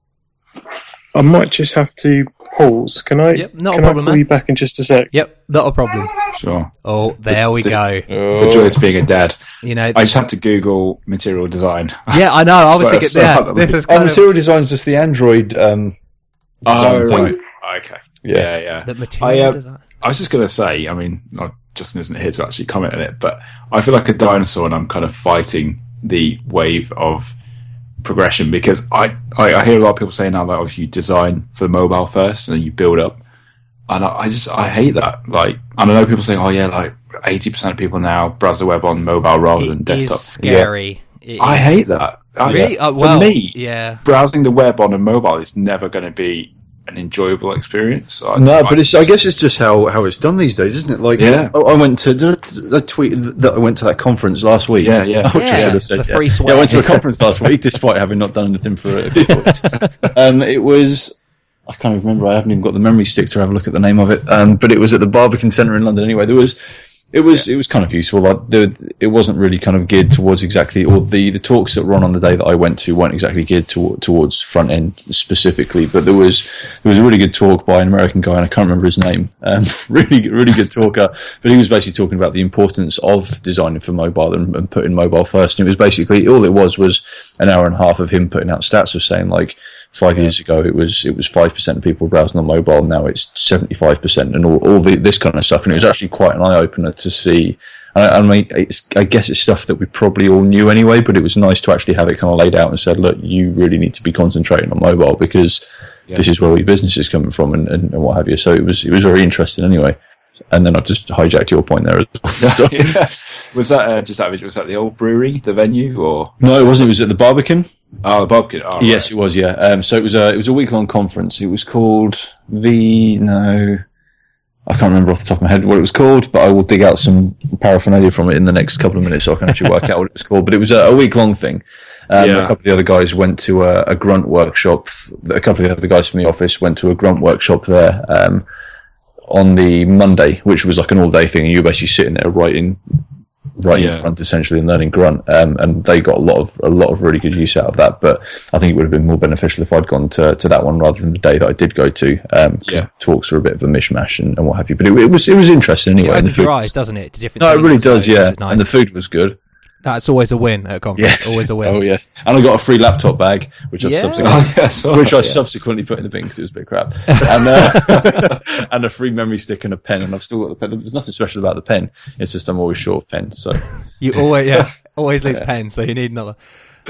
[SPEAKER 5] I might just have to pause. Can I?
[SPEAKER 2] Yep, not a
[SPEAKER 5] can
[SPEAKER 2] problem,
[SPEAKER 5] I call
[SPEAKER 2] man.
[SPEAKER 5] you back in just a sec?
[SPEAKER 2] Yep, not a problem.
[SPEAKER 4] Sure.
[SPEAKER 2] Oh, there we
[SPEAKER 4] The-
[SPEAKER 2] go.
[SPEAKER 4] The joys of being a dad.
[SPEAKER 2] You know,
[SPEAKER 4] I just had to Google material design.
[SPEAKER 2] yeah, I know. I was
[SPEAKER 4] So-
[SPEAKER 2] thinking,
[SPEAKER 4] so-
[SPEAKER 2] yeah, this is
[SPEAKER 3] Oh,
[SPEAKER 2] kind of
[SPEAKER 3] Material Design's just the Android um,
[SPEAKER 4] Oh, right.
[SPEAKER 3] thing.
[SPEAKER 4] Okay.
[SPEAKER 3] Yeah.
[SPEAKER 4] Yeah, yeah.
[SPEAKER 2] the material
[SPEAKER 4] I, uh,
[SPEAKER 2] design.
[SPEAKER 4] I was just going to say, I mean, not, Justin isn't here to actually comment on it, but I feel like a dinosaur and I'm kind of fighting the wave of progression because I, I, I hear a lot of people saying now that if you design for mobile first and then you build up. And I, I just, I hate that. Like, and I know people saying, oh yeah, like 80% of people now browse the web on mobile rather than desktop.
[SPEAKER 2] scary. It
[SPEAKER 4] I
[SPEAKER 2] is-
[SPEAKER 4] hate that. I-
[SPEAKER 2] Really? Uh,
[SPEAKER 4] for
[SPEAKER 2] well,
[SPEAKER 4] me,
[SPEAKER 2] yeah.
[SPEAKER 4] browsing the web on a mobile is never going to be an enjoyable experience. I,
[SPEAKER 3] No, but it's. I guess it's just how, how it's done these days, isn't it? Like,
[SPEAKER 4] Yeah.
[SPEAKER 3] I, I went to. Did I, I tweet that I went to that conference last week?
[SPEAKER 4] Yeah, yeah.
[SPEAKER 3] Which I should have said.
[SPEAKER 2] the
[SPEAKER 3] yeah.
[SPEAKER 2] free
[SPEAKER 3] Yeah, I went to a conference last week, despite having not done anything for a few weeks. um, it was. I can't even remember. I haven't even got the memory stick to have a look at the name of it. Um, but it was at the Barbican Centre in London. Anyway, there was. It was it was kind of useful. Like the, it wasn't really kind of geared towards exactly, or the, the talks that were on on the day that I went to weren't exactly geared to, towards front end specifically. But there was there was a really good talk by an American guy, and I can't remember his name. Um, really really good talker, but he was basically talking about the importance of designing for mobile and, and putting mobile first. And it was basically all it was was an hour and a half of him putting out stats of saying like five years ago it was it was five percent of people browsing on mobile. Now it's 75 percent and all, all the, this kind of stuff. And it was actually quite an eye-opener to see I, I mean it's, I guess it's stuff that we probably all knew anyway but it was nice to actually have it kind of laid out and said look you really need to be concentrating on mobile because this is where your business is coming from and, and, and what have you. So it was it was very interesting anyway. And then I've just hijacked your point there as well. So-
[SPEAKER 4] was that uh, just that? Was that the old brewery, the venue, or?
[SPEAKER 3] No it wasn't. It was at the Barbican
[SPEAKER 4] oh the Barbican? Oh,
[SPEAKER 3] Yes, it was. Yeah. Um, so it was a it was a week long conference. It was called the no, I can't remember off the top of my head what it was called, but I will dig out some paraphernalia from it in the next couple of minutes so I can actually work out what it was called. But it was a, a week long thing. Um,
[SPEAKER 4] Yeah.
[SPEAKER 3] A couple of the other guys went to a, a grunt workshop. A couple of the other guys from the office went to a grunt workshop there um, on the Monday, which was like an all day thing, and you were basically sitting there writing writing
[SPEAKER 4] Yeah.
[SPEAKER 3] grunt essentially and learning grunt um, and they got a lot of a lot of really good use out of that but I think it would have been more beneficial if I'd gone to, to that one rather than the day that I did go to um
[SPEAKER 4] Yeah.
[SPEAKER 3] talks are a bit of a mishmash and, and what have you but it, it was it was interesting anyway
[SPEAKER 2] It
[SPEAKER 3] and the
[SPEAKER 2] opens your eyes, doesn't it? To different
[SPEAKER 3] no it really does yeah
[SPEAKER 2] nice.
[SPEAKER 3] and the food was good
[SPEAKER 2] That's always a win at a conference.
[SPEAKER 3] yes
[SPEAKER 2] Always a win.
[SPEAKER 3] oh yes and I got a free laptop bag which I
[SPEAKER 2] Yeah.
[SPEAKER 3] subsequently
[SPEAKER 4] Oh, yeah,
[SPEAKER 3] which I
[SPEAKER 4] yeah.
[SPEAKER 3] subsequently put in the bin because it was a bit crap, and uh, and a free memory stick and a pen, and I've still got the pen. There's nothing special about the pen. It's just I'm always short of pens, so
[SPEAKER 2] You always, yeah, always lose pens, so you need another.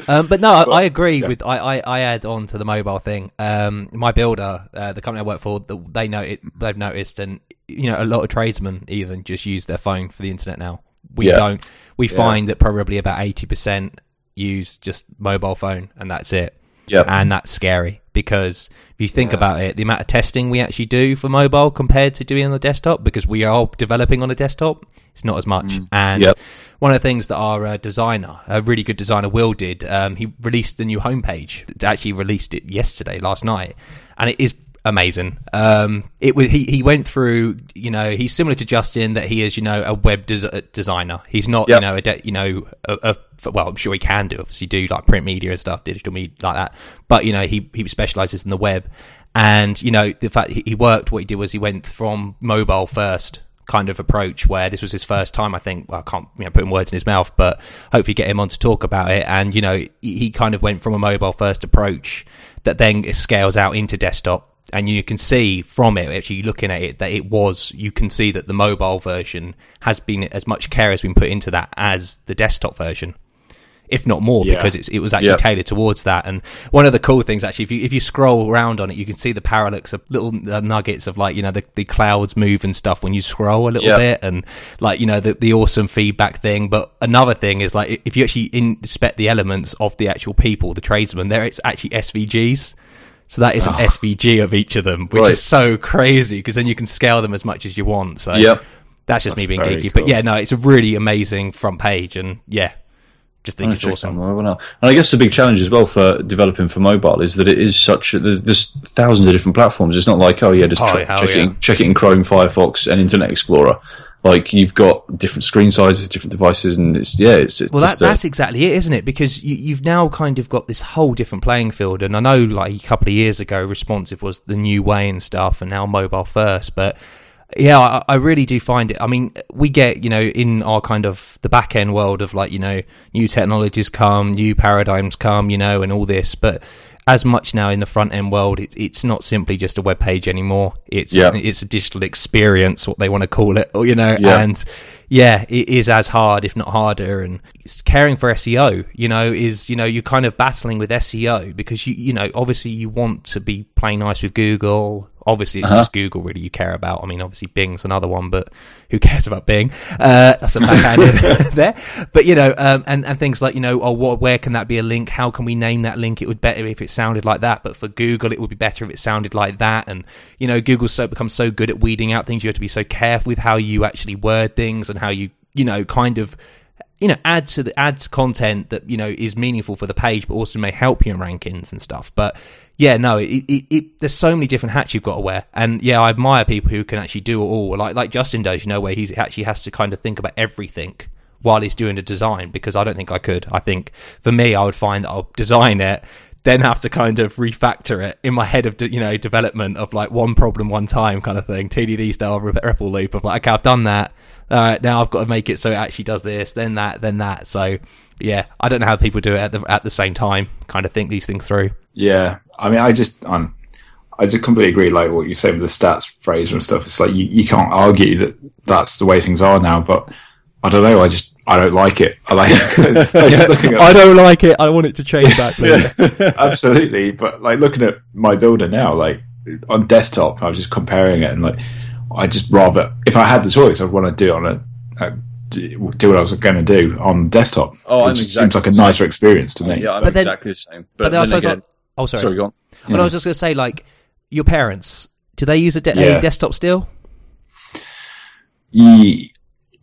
[SPEAKER 2] Um, but no, I, I agree with. I, I, I add on to the mobile thing. Um, my builder, uh, the company I work for, the, they know it. They've noticed, and you know, a lot of tradesmen even just use their phone for the internet now. We
[SPEAKER 3] Yeah.
[SPEAKER 2] don't. We find that probably about eighty percent use just mobile phone, and that's it.
[SPEAKER 3] Yep.
[SPEAKER 2] and that's scary because if you think about it, the amount of testing we actually do for mobile compared to doing on the desktop, because we are developing on a desktop, it's not as much. And
[SPEAKER 3] Yep.
[SPEAKER 2] one of the things that our uh, designer, a really good designer, Will did, um, he released the new homepage. Actually, released it yesterday, last night, and it is amazing. Um, it was he, he went through, you know, he's similar to Justin that he is, you know, a web des- designer. He's not,
[SPEAKER 3] Yep.
[SPEAKER 2] you know, a de- you know, a, a, well, I'm sure he can do obviously do like print media and stuff, digital media like that. But you know, he he specializes in the web, and you know, the fact he he worked, what he did was he went from mobile first kind of approach where this was his first time I think well, I can't you know put words in his mouth but hopefully get him on to talk about it and you know he kind of went from a mobile first approach that then scales out into desktop and you can see from it actually looking at it that it was you can see that the mobile version has been as much care has been put into that as the desktop version if not more
[SPEAKER 4] Yeah.
[SPEAKER 2] because it's, it was actually
[SPEAKER 3] Yeah.
[SPEAKER 2] tailored towards that and one of the cool things actually if you if you scroll around on it you can see the parallax of little uh, nuggets of like you know the, the clouds move and stuff when you scroll a little
[SPEAKER 3] Yeah.
[SPEAKER 2] bit and like you know the, the awesome feedback thing but another thing is like if you actually inspect the elements of the actual people the tradesmen there it's actually svgs so that is an ah. svg of each of them which
[SPEAKER 3] Right.
[SPEAKER 2] is so crazy because then you can scale them as much as you want so
[SPEAKER 3] Yep.
[SPEAKER 2] that's just me being geeky but yeah no it's a really amazing front page and yeah just think it's awesome.
[SPEAKER 3] And I guess the big challenge as well for developing for mobile is that it is such. A, there's, there's thousands of different platforms. It's not like oh yeah, just
[SPEAKER 2] Oh,
[SPEAKER 3] check, check, it in, check it in Chrome, Firefox, and Internet Explorer. Like you've got different screen sizes, different devices, and it's yeah, it's, it's
[SPEAKER 2] Well, that,
[SPEAKER 3] uh,
[SPEAKER 2] that's exactly it, isn't it? Because you, you've now kind of got this whole different playing field. And I know, like a couple of years ago, responsive was the new way and stuff, and now mobile first. But yeah, I, I really do find it. I mean, we get you know in our kind of the back end world of like you know new technologies come, new paradigms come, you know, and all this, but. As much now in the front end world, it, it's not simply just a web page anymore. It's
[SPEAKER 3] Yeah.
[SPEAKER 2] it's a digital experience, what they want to call it, you know,
[SPEAKER 3] Yeah.
[SPEAKER 2] and yeah, it is as hard, if not harder. And it's caring for SEO, you know, is you know you're kind of battling with SEO because you you know obviously you want to be playing nice with Google. Obviously, it's
[SPEAKER 3] Uh-huh.
[SPEAKER 2] just Google really you care about. I mean, obviously Bing's another one, but who cares about Bing? Uh, that's a backhanded there. But you know, um, and and things like you know, oh, what, where can that be a link? How can we name that link? It would better if it sounded like that. But for Google, it would be better if it sounded like that. And you know, Google's so become so good at weeding out things. You have to be so careful with how you actually word things and how you you know kind of you know add to the add to content that you know is meaningful for the page but also may help you in rankings and stuff but yeah no it, it, it there's so many different hats you've got to wear. And yeah i admire people who can actually do it all. Like like justin does you know where he actually has to kind of think about everything while he's doing the design because i don't think i could. I think for me i would find that i'll design it then have to kind of refactor it in my head of you know development of like one problem one time kind of thing TDD style rip- ripple loop of like okay I've done that all right now I've got to make it so it actually does this then that then that so yeah I don't know how people do it at the at the same time kind of think these things through
[SPEAKER 4] Yeah, I mean, I just, um, I just completely agree. Like what you say with the stats phrase and stuff. It's like you, you can't argue that that's the way things are now. But I don't know. I just I don't like it. I like. I just looking at,
[SPEAKER 2] I don't like it I want it to change back please
[SPEAKER 4] absolutely, but like looking at my builder now, like on desktop, I was just comparing it, and like I just rather if I had the choice, I'd want to do it on a. Uh, a do do what I was going to do on desktop.
[SPEAKER 3] Oh,
[SPEAKER 4] it just
[SPEAKER 3] exactly
[SPEAKER 4] seems like a
[SPEAKER 3] the same.
[SPEAKER 4] nicer experience to me.
[SPEAKER 3] yeah, I'm
[SPEAKER 2] But then-
[SPEAKER 3] exactly the same. But,
[SPEAKER 2] but then I suppose
[SPEAKER 3] again,
[SPEAKER 2] I- oh sorry,
[SPEAKER 3] sorry, go on.
[SPEAKER 2] but I was just going to say like your parents do they use a, de-
[SPEAKER 4] Yeah.
[SPEAKER 2] a desktop still
[SPEAKER 4] Ye-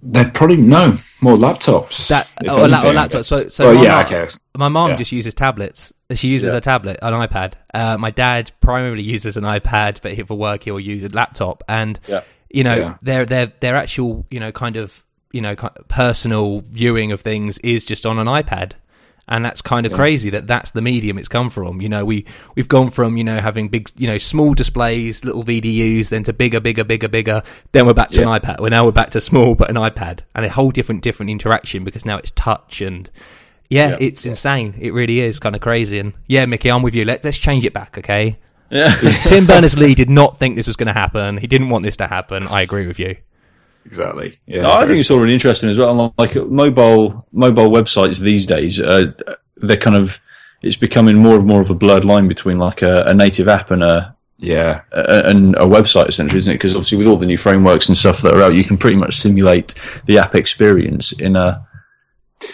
[SPEAKER 4] they're probably no more laptops.
[SPEAKER 2] That- oh, or
[SPEAKER 4] anything, I
[SPEAKER 2] laptop. So- so
[SPEAKER 4] well,
[SPEAKER 2] my
[SPEAKER 4] yeah,
[SPEAKER 2] mum-
[SPEAKER 4] okay.
[SPEAKER 2] My mom
[SPEAKER 4] Yeah.
[SPEAKER 2] just uses tablets. She uses
[SPEAKER 4] Yeah.
[SPEAKER 2] a tablet, an iPad. Uh, my dad primarily uses an iPad, but for work he'll use a laptop. And
[SPEAKER 3] Yeah.
[SPEAKER 2] you know, their their their actual you know kind of you know personal viewing of things is just on an iPad. And that's kind of crazy that that's the medium it's come from. You know, we we've gone from you know having big, you know, small displays, little VDUs, then to bigger, bigger, bigger, bigger. Then we're back to
[SPEAKER 4] Yeah.
[SPEAKER 2] an iPad. Well, now we're back to small, but an iPad, and a whole different different interaction because now it's touch and yeah,
[SPEAKER 3] Yeah.
[SPEAKER 2] it's insane. It really is kind of crazy. And yeah, Mickey, I'm with you. Let's let's change it back, okay?
[SPEAKER 3] Yeah.
[SPEAKER 2] Tim Berners Lee did not think this was going to happen. He didn't want this to happen. I agree with you.
[SPEAKER 4] Exactly. Yeah.
[SPEAKER 3] No, I think it's all really interesting as well. Like mobile mobile websites these days, uh, they're kind of it's becoming more and more of a blurred line between like a, a native app and a,
[SPEAKER 4] yeah.
[SPEAKER 3] a and a website essentially, isn't it? Because obviously with all the new frameworks and stuff that are out, you can pretty much simulate the app experience in a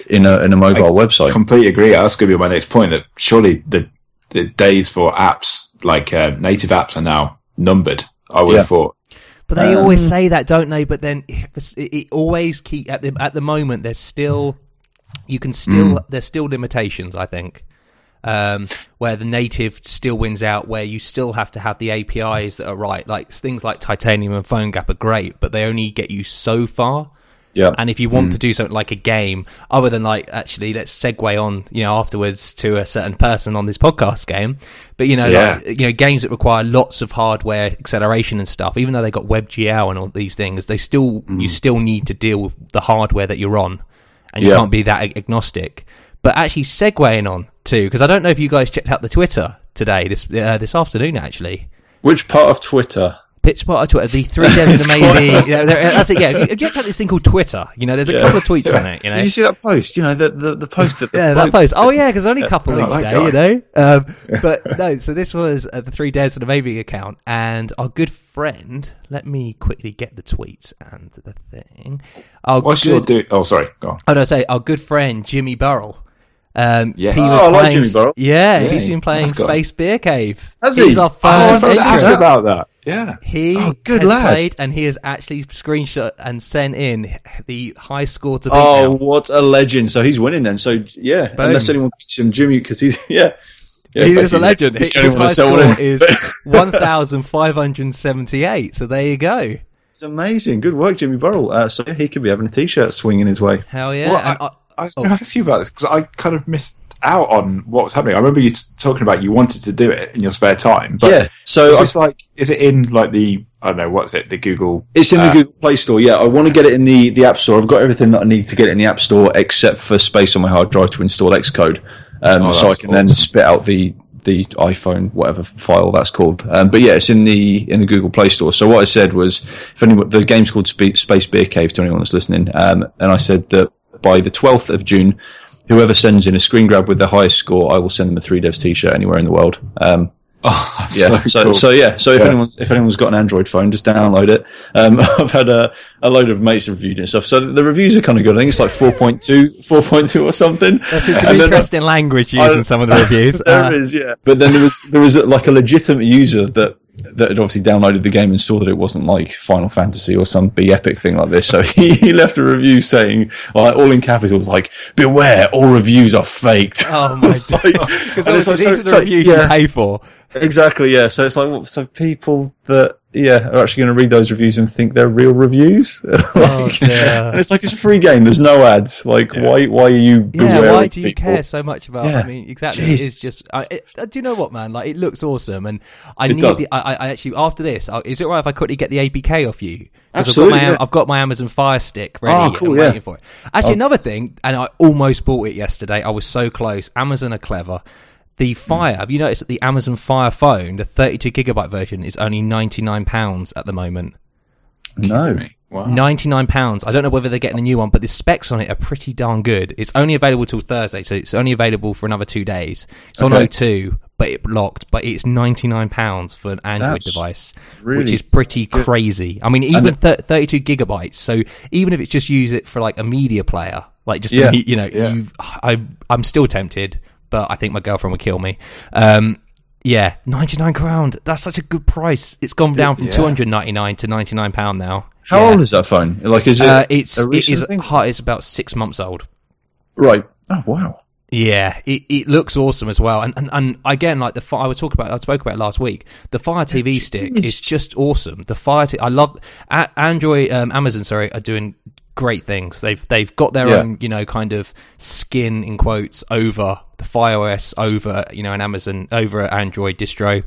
[SPEAKER 3] in a in a mobile website.
[SPEAKER 4] completely agree. That's going to be my next point. That surely the the days for apps like uh, native apps are now numbered. I would
[SPEAKER 3] Yeah.
[SPEAKER 4] have thought.
[SPEAKER 2] But they always say that, don't they? But then it, it always keep at the at the moment. There's still you can still there's still limitations. I think um, where the native still wins out, where you still have to have the APIs that are right. Like things like Titanium and PhoneGap are great, but they only get you so far.
[SPEAKER 3] Yeah.
[SPEAKER 2] And if you want to do something like a game, other than like actually, let's segue on, you know, afterwards to a certain person on this podcast game. But you know,
[SPEAKER 4] Yeah.
[SPEAKER 2] like, you know, games that require lots of hardware acceleration and stuff, even though they got WebGL and all these things, they still you still need to deal with the hardware that you're on, and you
[SPEAKER 3] Yeah.
[SPEAKER 2] can't be that agnostic. But actually, segueing on too, because I don't know if you guys checked out the Twitter today, this uh, this afternoon actually.
[SPEAKER 3] Which part of Twitter?
[SPEAKER 2] Pitch spot on Twitter, the three devs maybe. Yeah, there- that's it. Yeah, you checked out this thing called Twitter? You know, there's a
[SPEAKER 3] Yeah.
[SPEAKER 2] couple of tweets on it. You know,
[SPEAKER 3] Did you see that post? You know, the the, the post that the
[SPEAKER 2] yeah, that post. Oh yeah, because only a couple
[SPEAKER 4] Oh,
[SPEAKER 2] each
[SPEAKER 4] that
[SPEAKER 2] day,
[SPEAKER 4] guy.
[SPEAKER 2] you know. Um, but no, so this was uh, the three devs and a maybe account, and our good friend. Let me quickly get the tweets and the thing. Our
[SPEAKER 4] What's
[SPEAKER 2] good,
[SPEAKER 4] your do? Oh, sorry. Go on.
[SPEAKER 2] Oh no, say our good friend Jimmy Burrell. Um,
[SPEAKER 4] Yes.
[SPEAKER 2] he was
[SPEAKER 3] Oh, I like
[SPEAKER 2] playing-
[SPEAKER 3] Jimmy Burrell.
[SPEAKER 2] Yeah,
[SPEAKER 4] Yeah,
[SPEAKER 2] he's been playing. Space Beer Cave.
[SPEAKER 3] Has
[SPEAKER 2] He's
[SPEAKER 3] he?
[SPEAKER 2] our
[SPEAKER 3] Oh, I
[SPEAKER 2] first
[SPEAKER 3] was
[SPEAKER 4] ask
[SPEAKER 2] entrant.
[SPEAKER 4] about that. Yeah.
[SPEAKER 2] He
[SPEAKER 3] Oh, good
[SPEAKER 2] has
[SPEAKER 3] lad.
[SPEAKER 2] played and he has actually screenshot and sent in the high score to beat
[SPEAKER 3] Oh,
[SPEAKER 2] now.
[SPEAKER 3] what a legend! So he's winning then. So yeah,
[SPEAKER 2] Boom.
[SPEAKER 3] unless anyone beats him, Jimmy, because he's yeah. yeah
[SPEAKER 2] he is a legend.
[SPEAKER 3] he's
[SPEAKER 2] His,
[SPEAKER 3] the only one
[SPEAKER 2] high score is 1,578. So there you go.
[SPEAKER 3] It's amazing. Good work, Jimmy Burrell. Uh, so he could be having a t-shirt swinging his way.
[SPEAKER 2] Hell yeah.
[SPEAKER 4] Well, I,
[SPEAKER 2] I-
[SPEAKER 4] I was going to ask you about this because I kind of missed out on what was happening. I remember you t- talking about you wanted to do it in your spare time, but
[SPEAKER 3] yeah. So
[SPEAKER 4] is
[SPEAKER 3] I-
[SPEAKER 4] this like is it in like the I don't know what's it the Google?
[SPEAKER 3] It's in the
[SPEAKER 4] uh,
[SPEAKER 3] Google Play Store. Yeah, I want to get it in the, the App Store. I've got everything that I need to get it in the App Store except for space on my hard drive to install Xcode, um,
[SPEAKER 4] Oh,
[SPEAKER 3] so I can then spit out the the iPhone whatever file that's called. Um, but yeah, it's in the in the Google Play Store. So what I said was, if anyone, the game's called Space Beer Cave to anyone that's listening, um, and I said that by the 12th of June, whoever sends in a screen grab with the highest score, I will send them a three devs T-shirt anywhere in the world. Um,
[SPEAKER 4] Oh, that's
[SPEAKER 3] yeah.
[SPEAKER 4] so,
[SPEAKER 3] So,
[SPEAKER 4] cool.
[SPEAKER 3] so yeah. So if
[SPEAKER 4] Yeah.
[SPEAKER 3] anyone if anyone's got an Android phone, just download it. Um, I've had a, a load of mates reviewed it and stuff. So the reviews are kind of good. I think it's like 4.2, 4.2 or something.
[SPEAKER 2] That's it's
[SPEAKER 3] And
[SPEAKER 2] an
[SPEAKER 3] then-
[SPEAKER 2] interesting language
[SPEAKER 3] I-
[SPEAKER 2] in some of the reviews.
[SPEAKER 3] there
[SPEAKER 2] Uh,
[SPEAKER 3] it is, yeah. But then there was there was like a legitimate user that that had obviously downloaded the game and saw that it wasn't like Final Fantasy or some be epic thing like this. So he, he left a review saying, like, all in capitals, like, "Beware, all reviews are faked."
[SPEAKER 2] Oh my god! Because
[SPEAKER 3] And it's like-
[SPEAKER 2] these
[SPEAKER 3] so-
[SPEAKER 2] are the
[SPEAKER 3] so-
[SPEAKER 2] reviews
[SPEAKER 3] yeah.
[SPEAKER 2] you pay for.
[SPEAKER 3] Exactly, yeah. So it's like, so people that, yeah, are actually going to read those reviews and think they're real reviews.
[SPEAKER 2] Oh,
[SPEAKER 3] Like-
[SPEAKER 2] dear.
[SPEAKER 3] and it's like it's a free game. There's no ads. Like, why? Why are you?
[SPEAKER 2] Yeah, why
[SPEAKER 3] of
[SPEAKER 2] do you
[SPEAKER 3] people?
[SPEAKER 2] care so much about?
[SPEAKER 3] Yeah.
[SPEAKER 2] I mean, exactly. It's just. I, it, uh, do you know what, man? Like, it looks awesome, and I
[SPEAKER 3] It
[SPEAKER 2] need.
[SPEAKER 3] does.
[SPEAKER 2] The, I, I I actually after this, uh, is it right if I quickly get the APK off you?
[SPEAKER 3] Absolutely,
[SPEAKER 2] I've got, my,
[SPEAKER 3] yeah.
[SPEAKER 2] I've got my Amazon Fire Stick ready.
[SPEAKER 3] Oh, cool,
[SPEAKER 2] and
[SPEAKER 3] yeah.
[SPEAKER 2] waiting for it. Actually, another thing, and I almost bought it yesterday. I was so close. Amazon are clever. The
[SPEAKER 3] Hmm.
[SPEAKER 2] Fire. Have you noticed that the Amazon Fire phone, the 32 gigabyte version, is only 99 pounds at the moment?
[SPEAKER 3] No.
[SPEAKER 4] Wow.
[SPEAKER 2] Ninety-nine pounds. I don't know whether they're getting a new one, but the specs on it are pretty darn good. It's only available till Thursday, so it's only available for another two days. It's on
[SPEAKER 3] Okay.
[SPEAKER 2] O2, but it locked, But it's ninety-nine pounds for an Android
[SPEAKER 3] That's
[SPEAKER 2] device, which
[SPEAKER 3] really
[SPEAKER 2] is pretty crazy. I mean, even
[SPEAKER 3] And-
[SPEAKER 2] thir- thirty-two gigabytes. So even if it's just use it for like a media player, like just
[SPEAKER 3] Yeah.
[SPEAKER 2] a, me- you know,
[SPEAKER 4] Yeah.
[SPEAKER 2] you've, I I'm still tempted, but I think my girlfriend would kill me. Um, yeah, ninety-nine crown. That's such a good price. It's gone down from
[SPEAKER 4] Yeah.
[SPEAKER 2] two hundred ninety-nine to ninety-nine pound now.
[SPEAKER 3] How
[SPEAKER 2] Yeah.
[SPEAKER 3] old is that phone? Like, is it?
[SPEAKER 2] Uh, it's it
[SPEAKER 3] thing?
[SPEAKER 2] hot. It's about six months old.
[SPEAKER 3] right. Oh wow.
[SPEAKER 2] Yeah, it, it looks awesome as well. And, and and again, like the Fi- I was talking about, I spoke about it last week. The Fire TV stick is just awesome. The Fire, t- I love A- Android, um, Amazon, sorry, are doing great things. They've they've got their
[SPEAKER 3] Yeah.
[SPEAKER 2] own, you know, kind of skin in quotes over the Fire OS, over you know, an Amazon, over an Android distro.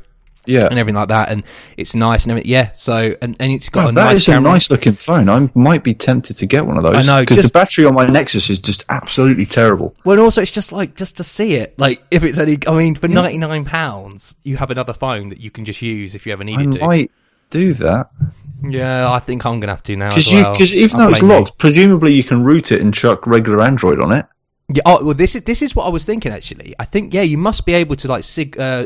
[SPEAKER 3] Yeah.
[SPEAKER 2] And everything like that, and it's nice and everything. Yeah, so and, and it's got
[SPEAKER 3] God,
[SPEAKER 2] a
[SPEAKER 3] that
[SPEAKER 2] nice
[SPEAKER 3] is a nice looking phone. I might be tempted to get one of those.
[SPEAKER 2] I know,
[SPEAKER 3] because the battery on my Nexus is just absolutely terrible.
[SPEAKER 2] Well, and also it's just like just to see it. Like if it's only, I mean, for ninety nine pounds, you have another phone that you can just use if you ever
[SPEAKER 3] I
[SPEAKER 2] needed to.
[SPEAKER 3] might do that
[SPEAKER 2] Yeah, I think I'm gonna have to now.
[SPEAKER 3] because
[SPEAKER 2] well.
[SPEAKER 3] even though it's locked, presumably you can root it and chuck regular Android on it.
[SPEAKER 2] Yeah. Oh, well, this is this is what I was thinking actually. I think yeah, you must be able to like sig. Uh,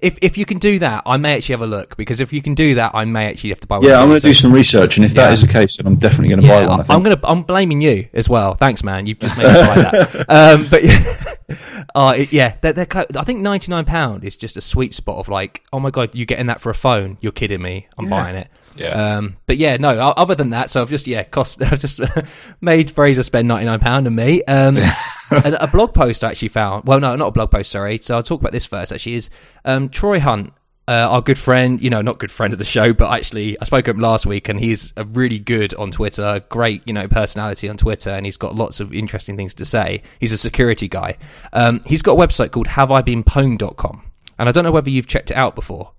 [SPEAKER 2] if if you can do that, I may actually have a look because if you can do that, I may actually have to buy. one
[SPEAKER 3] Yeah, I'm going to do some research, and if that
[SPEAKER 2] Yeah.
[SPEAKER 3] is the case, then I'm definitely going to
[SPEAKER 2] Yeah,
[SPEAKER 3] buy one. I think.
[SPEAKER 2] I'm gonna. I'm blaming you as well. Thanks, man. You've just made me buy that. Um, but yeah, uh, yeah, they're, they're, co- I think ninety nine pound is just a sweet spot of like, oh my god, you're getting that for a phone? You're kidding me? I'm
[SPEAKER 3] Yeah.
[SPEAKER 2] buying it.
[SPEAKER 4] Yeah.
[SPEAKER 2] Um, but yeah, no. Other than that, so I've just yeah, cost. I've just made Fraser spend ninety nine pound on me. Um, and a blog post I actually found. Well, no, not a blog post. Sorry. So I'll talk about this first. Actually, is um, Troy Hunt. Uh, our good friend, you know, not good friend of the show, but actually, I spoke to him last week, and he's a really good on Twitter, great, you know, personality on Twitter, and he's got lots of interesting things to say. He's a security guy. Um, he's got a website called HaveIBeenPwned.com, and I don't know whether you've checked it out before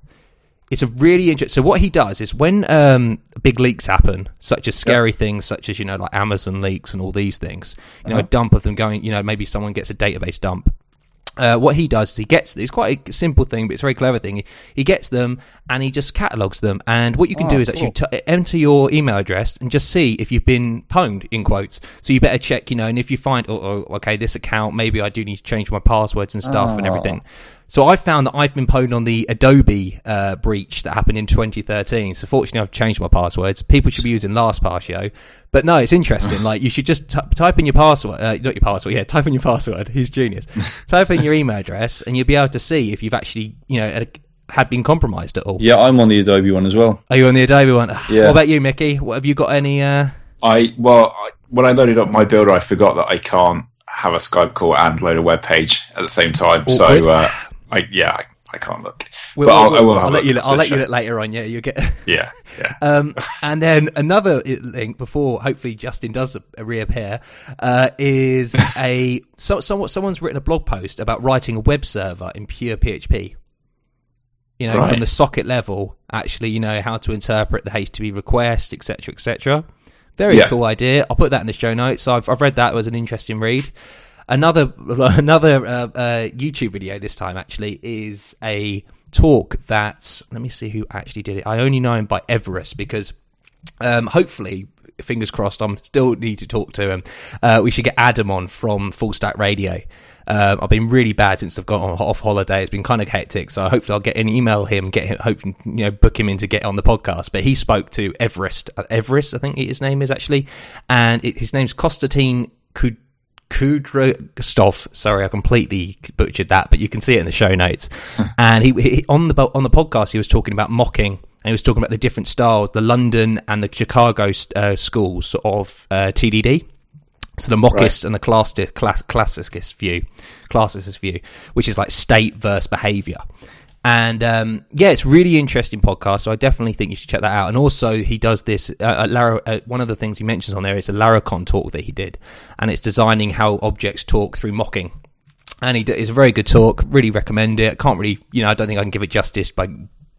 [SPEAKER 2] it's a really interesting. So what he does is when um, big leaks happen, such as scary things, such as you know like Amazon leaks and all these things, you know, uh-huh. a dump of them going, you know, maybe someone gets a database dump. Uh, what he does is he gets it's quite a simple thing, but it's a very clever thing. He, he gets them and he just catalogs them. And what you can oh, do is actually cool. t- enter your email address and just see if you've been pwned in quotes. So you better check, you know, and if you find, oh, oh okay, this account, maybe I do need to change my passwords and stuff oh. and everything. So I found that I've been pwned on the Adobe uh, breach that happened in 2013. So fortunately, I've changed my passwords. People should be using LastPass But no, it's interesting. like you should just t- type in your password, uh, not your password. Yeah, type in your password. He's genius. type in your email address, and you'll be able to see if you've actually, you know, had been compromised at all.
[SPEAKER 3] Yeah, I'm on the Adobe one as well.
[SPEAKER 2] Are you on the Adobe one? Yeah. What about you, Mickey? What, have you got any? Uh...
[SPEAKER 4] I well, I, when I loaded up my builder, I forgot that I can't have a Skype call and load a web page at the same time. Awkward. So uh, I yeah, I, I can't look.
[SPEAKER 2] We'll, but I'll, we'll, I will I'll let you. Look, I'll let you look later on. Yeah, you get.
[SPEAKER 4] yeah, yeah.
[SPEAKER 2] Um, and then another link before hopefully Justin does reappear uh, is a so, someone someone's written a blog post about writing a web server in pure PHP. You know, right. from the socket level, actually, you know how to interpret the HTTP request, etc., etc. Very yeah. cool idea. I'll put that in the show notes. I've I've read that. It was an interesting read. Another another uh, uh, YouTube video this time actually is a talk that let me see who actually did it. I only know him by everzet because um, hopefully fingers crossed. I'm still need to talk to him. Uh, we should get Adam on from Full Stack Radio. Um, I've been really bad since I've got on off holiday. It's been kind of hectic, so hopefully I'll get an email him, get him, hope you know, book him in to get on the podcast. But he spoke to everzet, uh, everzet, I think his name is actually, and it, his name's Konstantin Kud. Kudrostov. Sorry, I completely butchered that, but you can see it in the show notes. and he, he, on the on the podcast he was talking about mocking, and he was talking about the different styles, the London and the Chicago uh, schools of uh, TDD. So the mockist right. and the classic, class, classicist view, classicist view, which is like state versus behavior. And um, yeah, it's really interesting podcast. So I definitely think you should check that out. And also, he does this. Uh, Lara, uh, one of the things he mentions on there is a Laracon talk that he did, and it's designing how objects talk through mocking. And he d- it's a very good talk. Really recommend it. Can't really, you know, I don't think I can give it justice by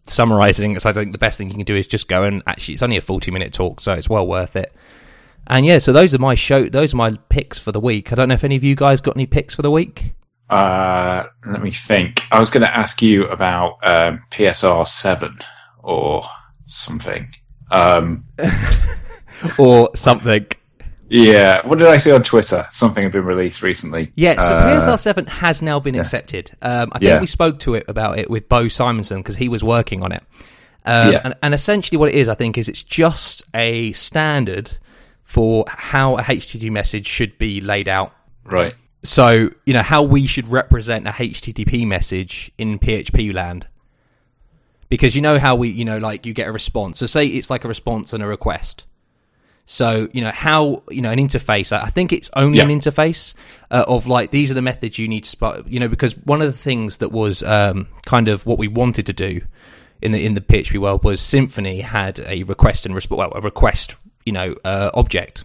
[SPEAKER 2] summarizing. It. So I think the best thing you can do is just go and actually, it's only a forty-minute talk, so it's well worth it. And yeah, so those are my show. Those are my picks for the week. I don't know if any of you guys got any picks for the week.
[SPEAKER 4] Uh, let me think. I was going to ask you about um, PSR seven or something. Um,
[SPEAKER 2] or something.
[SPEAKER 4] Yeah. What did I see on Twitter? Something had been released recently.
[SPEAKER 2] Yeah, so uh, PSR 7 has now been yeah. accepted. Um, I think yeah. we spoke to it about it with Beau Simensen because he was working on it. Um, yeah. and, and, essentially, what it is, I think, is it's just a standard for how a HTTP message should be laid out.
[SPEAKER 4] Right.
[SPEAKER 2] So, you know, how we should represent a HTTP message in PHP land. Because you know how we, you know, like you get a response. So, say it's like a response and a request. So, you know, how, you know, an interface, I think it's only yeah. an interface uh, of like, these are the methods you need to, spot, you know, because one of the things that was um, kind of what we wanted to do in the in the PHP world was Symfony had a request and response, well, a request, you know, uh, object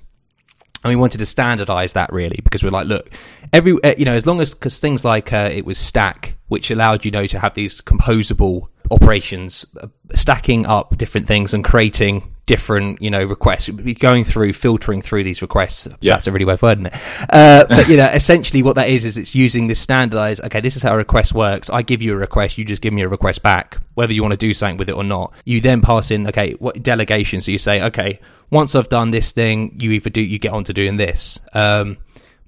[SPEAKER 2] and we wanted to standardize that really because we're like look every uh, you know as long as because things like uh, it was stack which allowed you know to have these composable operations uh, stacking up different things and creating different you know requests. Going through filtering through these requests. Yeah. that's a really weird word isn't it. Uh, but you know essentially what that is is it's using this standardized okay this is how a request works. I give you a request you just give me a request back whether you want to do something with it or not. You then pass in okay what delegation? So you say okay once i've done this thing you either do you get on to doing this. Um,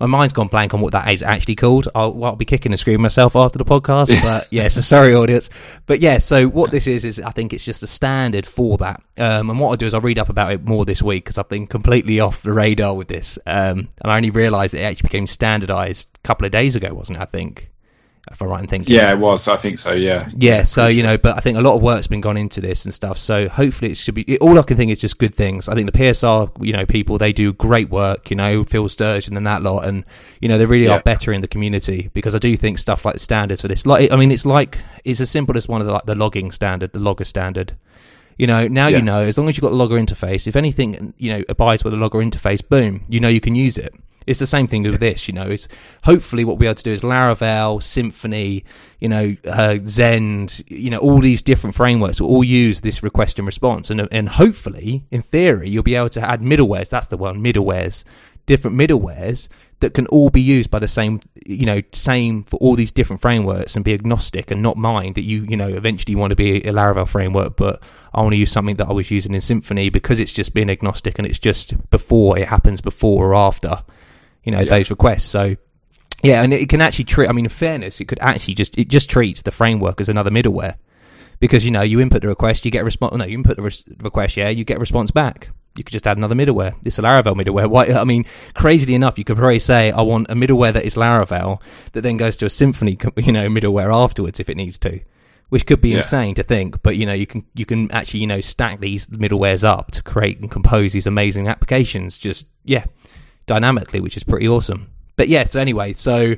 [SPEAKER 2] my mind's gone blank on what that is actually called. I'll, I'll be kicking and screaming myself after the podcast, but yeah, so sorry, audience. But yeah, so what this is is I think it's just a standard for that. Um, and what I'll do is I'll read up about it more this week because I've been completely off the radar with this, um, and I only realised it actually became standardised a couple of days ago, wasn't it? I think If I'm right in thinking.
[SPEAKER 4] Yeah, it was. I think so. Yeah.
[SPEAKER 2] Yeah, so you know, but I think a lot of work's been gone into this and stuff. So hopefully, it should be. it- All I can think is just good things. I think the PSR, you know, people they do great work. You know, Phil Sturgeon and that lot, and you know they really
[SPEAKER 4] Yeah.
[SPEAKER 2] are better in the community because I do think stuff like the standards for this. Like, I mean, it's like it's as simple as one of the like the logging standard, the logger standard. You know, now
[SPEAKER 4] Yeah.
[SPEAKER 2] you know as long as you've got the logger interface, if anything, you know, abides by the logger interface, boom, you know you can use it. It's the same thing with this, you know. It's hopefully what we'll be able to do is Laravel, Symfony, you know, uh, Zend, you know, all these different frameworks will all use this request and response, and and hopefully, in theory, you'll be able to add middlewares. That's the one, middlewares, different middlewares that can all be used by the same, you know, same for all these different frameworks and be agnostic and not mind that you, you know, eventually you want to be a Laravel framework, but I want to use something that I was using in Symfony because it's just being agnostic and it's just before it happens before or after, you know, those requests. So yeah, and it can actually treat. I mean, in fairness, it could actually just it just treats the framework as another middleware because you know you input the request, you get a response. No, you input the res- request, yeah, you get a response back. You could just add another middleware. It's a Laravel middleware. Why? I mean, crazily enough, you could probably say I want a middleware that is Laravel that then goes to a Symfony, co- you know, middleware afterwards if it needs to, which could be
[SPEAKER 4] Yeah.
[SPEAKER 2] insane to think. But you know, you can you can actually you know stack these middlewares up to create and compose these amazing applications. Just yeah, dynamically, which is pretty awesome. But yeah, so anyway, so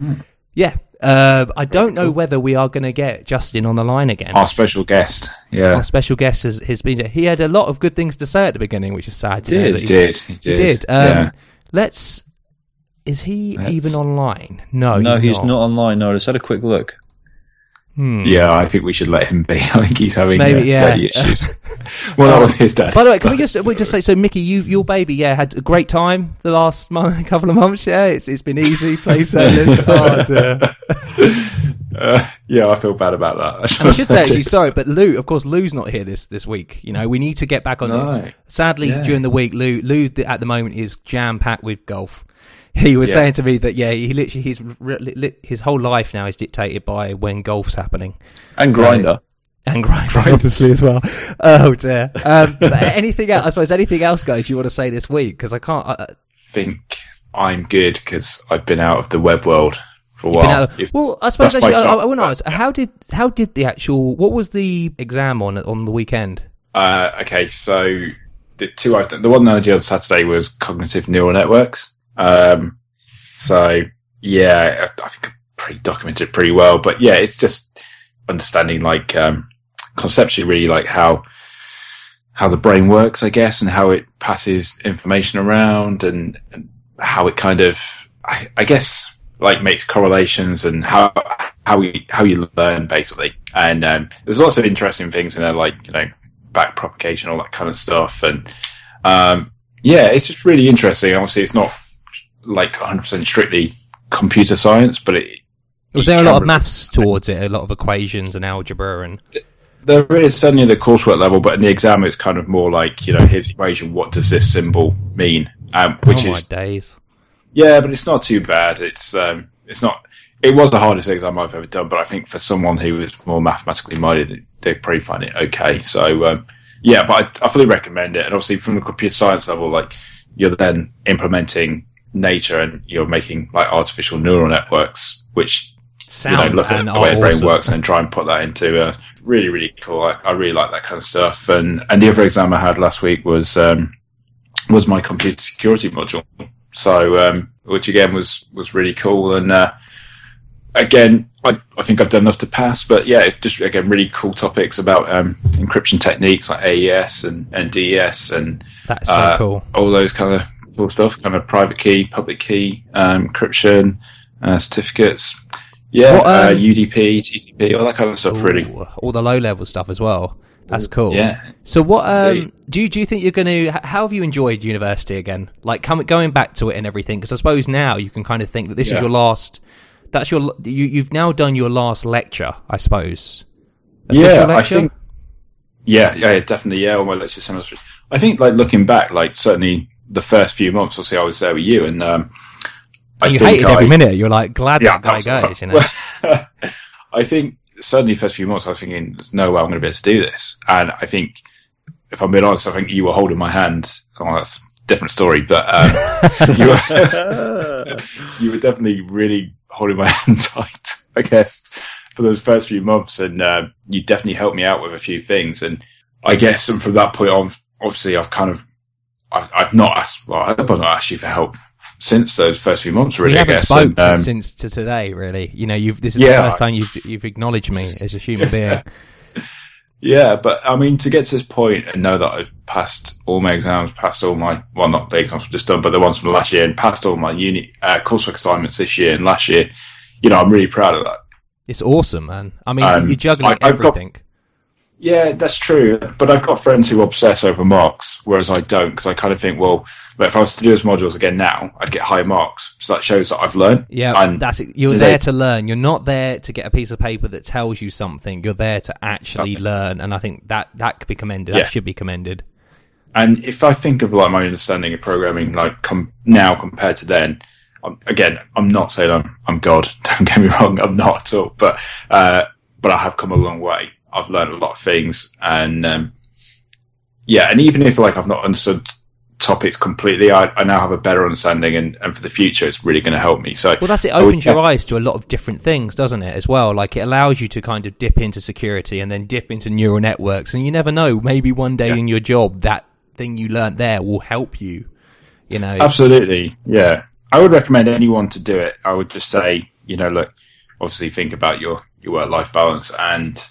[SPEAKER 2] yeah, uh, I don't know whether we are going to get Justin on the line again.
[SPEAKER 4] Our special guest. Yeah.
[SPEAKER 2] Our special guest has, has been. He had a lot of good things to say at the beginning, which is sad. to know
[SPEAKER 3] Did,
[SPEAKER 2] that
[SPEAKER 4] He did. He
[SPEAKER 2] He
[SPEAKER 4] did.
[SPEAKER 2] did. Um,
[SPEAKER 4] yeah.
[SPEAKER 2] Let's. Is he
[SPEAKER 3] Let's-
[SPEAKER 2] even online? No,
[SPEAKER 3] no,
[SPEAKER 2] he's,
[SPEAKER 3] he's not. online. No, I just had a quick look.
[SPEAKER 2] Hmm.
[SPEAKER 4] Yeah, I think we should let him be. I think he's having
[SPEAKER 2] Maybe,
[SPEAKER 4] uh,
[SPEAKER 2] yeah.
[SPEAKER 4] daddy issues. well, not with his dad.
[SPEAKER 2] By the way, can we just we just say so? Mickey, you your baby, yeah, had a great time the last month, couple of months. Yeah, it's it's been easy. Play oh dear.
[SPEAKER 4] Uh, yeah, I feel bad about that.
[SPEAKER 2] And I should say actually sorry, but Lou, of course, Lou's not here this this week. You know, we need to get back on.
[SPEAKER 4] No.
[SPEAKER 2] Sadly,
[SPEAKER 4] Yeah.
[SPEAKER 2] during the week, Lou Lou at the moment is jam packed with golf. He was
[SPEAKER 4] Yeah.
[SPEAKER 2] saying to me that yeah, he literally his his whole life now is dictated by when golf's happening.
[SPEAKER 3] And
[SPEAKER 2] So-
[SPEAKER 3] Grinder.
[SPEAKER 2] And grinder obviously as well. Oh dear. Um, anything else? I suppose anything else, guys, you want to say this week? Because I can't. I,
[SPEAKER 4] think I'm good because I've been out of the web world for a while.
[SPEAKER 2] of- well, I suppose actually, I,
[SPEAKER 4] job.
[SPEAKER 2] I want to ask how did how did the actual what was the exam on on the weekend?
[SPEAKER 4] Uh, okay, so the two I've done, the one that I did on Saturday was cognitive neural networks. Um, so yeah, I, I think I pretty documented it pretty well. But yeah, it's just understanding like um, conceptually, really like how how the brain works, I guess, and how it passes information around, and, and how it kind of, I, I guess, like makes correlations and how how we how you learn basically. And um, there's lots of interesting things in there, like you know back propagation, all that kind of stuff. And um, yeah, it's just really interesting. Obviously, it's not like 100% strictly computer science, but it.
[SPEAKER 2] Was there a lot of maths towards it? A lot of equations and algebra and
[SPEAKER 4] There is certainly at the coursework level, but in the exam, it's kind of more like you know, here's the equation. What does this symbol mean? Um, which
[SPEAKER 2] oh
[SPEAKER 4] is
[SPEAKER 2] days.
[SPEAKER 4] yeah, but it's not too bad. It's um, it's not. It was the hardest exam I've ever done, but I think for someone who is more mathematically minded, they probably find it okay. So um, yeah, but I, I fully recommend it. And obviously, from the computer science level, like you're then implementing nature and you're making like artificial neural networks, which you
[SPEAKER 2] Sound
[SPEAKER 4] know look at the way the brain
[SPEAKER 2] awesome.
[SPEAKER 4] works and try and put that into a really really cool. I, I really like that kind of stuff. And and the other exam I had last week was um, was my computer security module. So um, which again was was really cool and. Uh, Again, I, I think I've done enough to pass, but yeah, it's just again really cool topics about um, encryption techniques like AES and, and DES and
[SPEAKER 2] That's so
[SPEAKER 4] uh,
[SPEAKER 2] cool.
[SPEAKER 4] all those kind of cool stuff, kind of private key, public key, um, encryption, uh, certificates. Yeah,
[SPEAKER 2] What,
[SPEAKER 4] uh,
[SPEAKER 2] um,
[SPEAKER 4] UDP, TCP, all that kind of stuff. Really,
[SPEAKER 2] all the low level stuff as well. That's cool.
[SPEAKER 4] yeah.
[SPEAKER 2] So what um, do you do you think you're going to? How have you enjoyed university again? Like coming going back to it and everything? Because I suppose now you can kind of think that this is your last. That's your you, you've now done your last lecture, I suppose.
[SPEAKER 4] Yeah,
[SPEAKER 2] Official
[SPEAKER 4] I think. Yeah, yeah, definitely. Yeah, all my lecture semesters. I think, like looking back, like certainly the first few months, obviously, I was there with you, and um, I
[SPEAKER 2] you
[SPEAKER 4] think
[SPEAKER 2] hated
[SPEAKER 4] I,
[SPEAKER 2] every minute. You're like glad
[SPEAKER 4] Yeah,
[SPEAKER 2] that guy goes. You know.
[SPEAKER 4] I think certainly the first few months, I was thinking, "There's no way I'm going to be able to do this." And I think, if I'm being honest, I think you were holding my hand. Oh, that's a different story, but um, you, were, you were definitely really holding my hand tight. I guess, for those first few months, and uh, you definitely helped me out with a few things. And I guess, and from that point on, obviously, I've kind of, I, I've not asked. Well, I hope I've not asked you for help since those first few months. Really,
[SPEAKER 2] we
[SPEAKER 4] I
[SPEAKER 2] haven't
[SPEAKER 4] guess.
[SPEAKER 2] spoke
[SPEAKER 4] And, um,
[SPEAKER 2] since to today. Really, you know, you've this is
[SPEAKER 4] Yeah.
[SPEAKER 2] the first time you've you've acknowledged me as a human being.
[SPEAKER 4] Yeah, but I mean, to get to this point and know that I've passed all my exams, passed all my, well, not the exams I've just done, but the ones from last year, and passed all my uni, uh, coursework assignments this year and last year, you know, I'm really proud of that.
[SPEAKER 2] It's awesome, man. I mean,
[SPEAKER 4] Um,
[SPEAKER 2] you're juggling
[SPEAKER 4] I- I've got-
[SPEAKER 2] everything.
[SPEAKER 4] Yeah, that's true. But I've got friends who obsess over marks, whereas I don't, because I kind of think, well, but if I was to do those modules again now, I'd get higher marks. So that shows that I've learned.
[SPEAKER 2] Yeah,
[SPEAKER 4] And
[SPEAKER 2] that's it. You're there to learn. You're not there to get a piece of paper that tells you something. You're there to actually
[SPEAKER 4] Okay.
[SPEAKER 2] learn, and I think that that could be commended.
[SPEAKER 4] Yeah.
[SPEAKER 2] That should be commended.
[SPEAKER 4] And if I think of like my understanding of programming, like com- now compared to then, I'm, again, I'm not saying I'm I'm God. Don't get me wrong, I'm not at all. But uh, but I have come a long way. I've learned a lot of things, and um, yeah, and even if like I've not understood topics completely, I, I now have a better understanding, and, and for the future, it's really going to help me. So
[SPEAKER 2] Well, that's it.
[SPEAKER 4] I would
[SPEAKER 2] Opens your eyes to a lot of different things, doesn't it? As well, like it allows you to kind of dip into security and then dip into neural networks, and you never know. Maybe one day
[SPEAKER 4] Yeah.
[SPEAKER 2] in your job, that thing you learnt there will help you. You know,
[SPEAKER 4] Absolutely, yeah. I would recommend anyone to do it. I would just say, you know, look, obviously think about your your work life balance and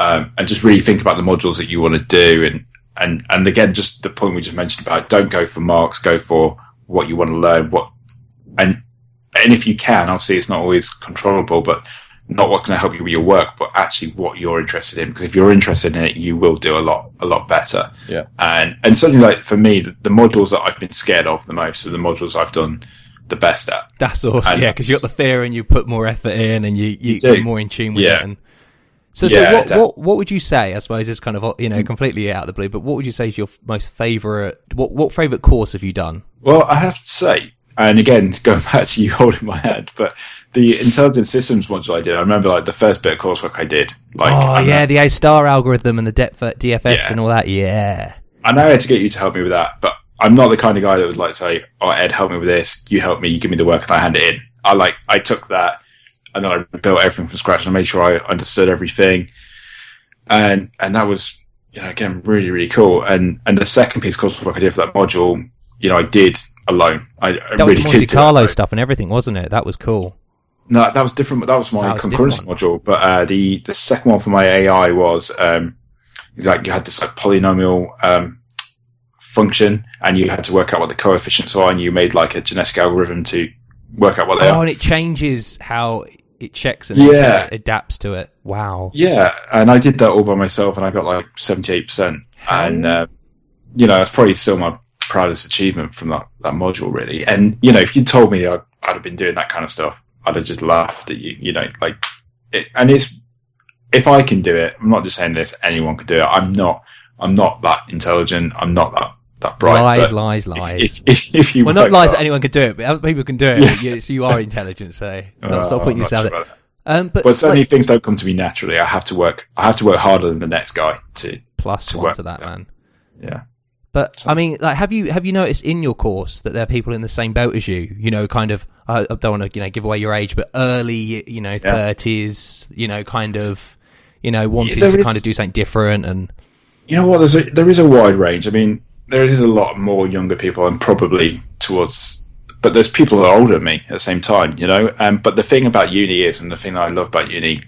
[SPEAKER 4] um, and just really think about the modules that you want to do and and and again, just the point we just mentioned about don't go for marks, go for what you want to learn. What and and if you can, obviously it's not always controllable, but not what can help you with your work, but actually what you're interested in. Because if you're interested in it, you will do a lot a lot better.
[SPEAKER 3] Yeah.
[SPEAKER 4] And and something like for me, the, the modules that I've been scared of the most are the modules I've done the best at.
[SPEAKER 2] That's awesome.
[SPEAKER 4] And
[SPEAKER 2] yeah, because you've got the fear and you put more effort in and you, you,
[SPEAKER 4] You
[SPEAKER 2] you're more in tune with
[SPEAKER 4] Yeah.
[SPEAKER 2] it. And so, so what, what what would you say? I suppose it's kind of you know completely out of the blue, but what would you say is your most favorite? What what favorite course have you done?
[SPEAKER 4] Well, I have to say, and again, going back to you holding my hand, but the intelligent systems module I did, I remember like the first bit of coursework I did. Like,
[SPEAKER 2] oh yeah, the A star algorithm and the depth uh, DFS
[SPEAKER 4] Yeah.
[SPEAKER 2] and all that. Yeah,
[SPEAKER 4] I know I had to get you to help me with that, but I'm not the kind of guy that would like say, "Oh, Edd, help me with this. You help me. You give me the work, and I hand it in." I like I took that, and then I built everything from scratch, and I made sure I understood everything, and and that was you know again really really cool. And and the second piece of coursework I did for that module, you know, I did alone. I,
[SPEAKER 2] that was
[SPEAKER 4] really
[SPEAKER 2] the Monte
[SPEAKER 4] did do it
[SPEAKER 2] Carlo stuff and everything, wasn't it? That was cool.
[SPEAKER 4] No, that was different. That was my
[SPEAKER 2] That was
[SPEAKER 4] concurrency module. But uh, the the second one for my AI was um, like you had this like polynomial um, function, and you had to work out what the coefficients are, and you made like a genetic algorithm to work out what they are.
[SPEAKER 2] Oh,
[SPEAKER 4] are.
[SPEAKER 2] and it changes how it checks and
[SPEAKER 4] Yeah.
[SPEAKER 2] it adapts to it. Wow.
[SPEAKER 4] Yeah, and I did that all by myself, and I got like seventy eight percent, and uh, you know that's probably still my proudest achievement from that that module, really. And you know, if you told me I'd, I'd have been doing that kind of stuff, I'd have just laughed at you. You know, like, it, and it's if I can do it, I'm not just saying this. Anyone could do it. I'm not. I'm not that intelligent. I'm not that that bright.
[SPEAKER 2] lies, lies, lies.
[SPEAKER 4] If, if, if you
[SPEAKER 2] well, not lies that anyone could do it, but other people can do it. but you, so you are intelligent, so not
[SPEAKER 4] Uh,
[SPEAKER 2] stop
[SPEAKER 4] I'm
[SPEAKER 2] putting yourself
[SPEAKER 4] sure
[SPEAKER 2] there.
[SPEAKER 4] about that.
[SPEAKER 2] Um, but
[SPEAKER 4] But certainly,
[SPEAKER 2] like,
[SPEAKER 4] things don't come to me naturally. I have to work. I have to work harder than the next guy to.
[SPEAKER 2] plus
[SPEAKER 4] to
[SPEAKER 2] one
[SPEAKER 4] work
[SPEAKER 2] to that, man.
[SPEAKER 4] Yeah.
[SPEAKER 2] But I mean, like, have you have you noticed in your course that there are people in the same boat as you? You know, kind of. I, I don't want to you know give away your age, but early, you know, thirties. You know, kind of. You know, wanting to
[SPEAKER 4] is-
[SPEAKER 2] kind of do something different, and
[SPEAKER 4] You know what? There's a, there is a wide range. I mean, there is a lot more younger people, and probably towards, but there's people that are older than me at the same time. You know, um, but the thing about uni is, and the thing I love about uni,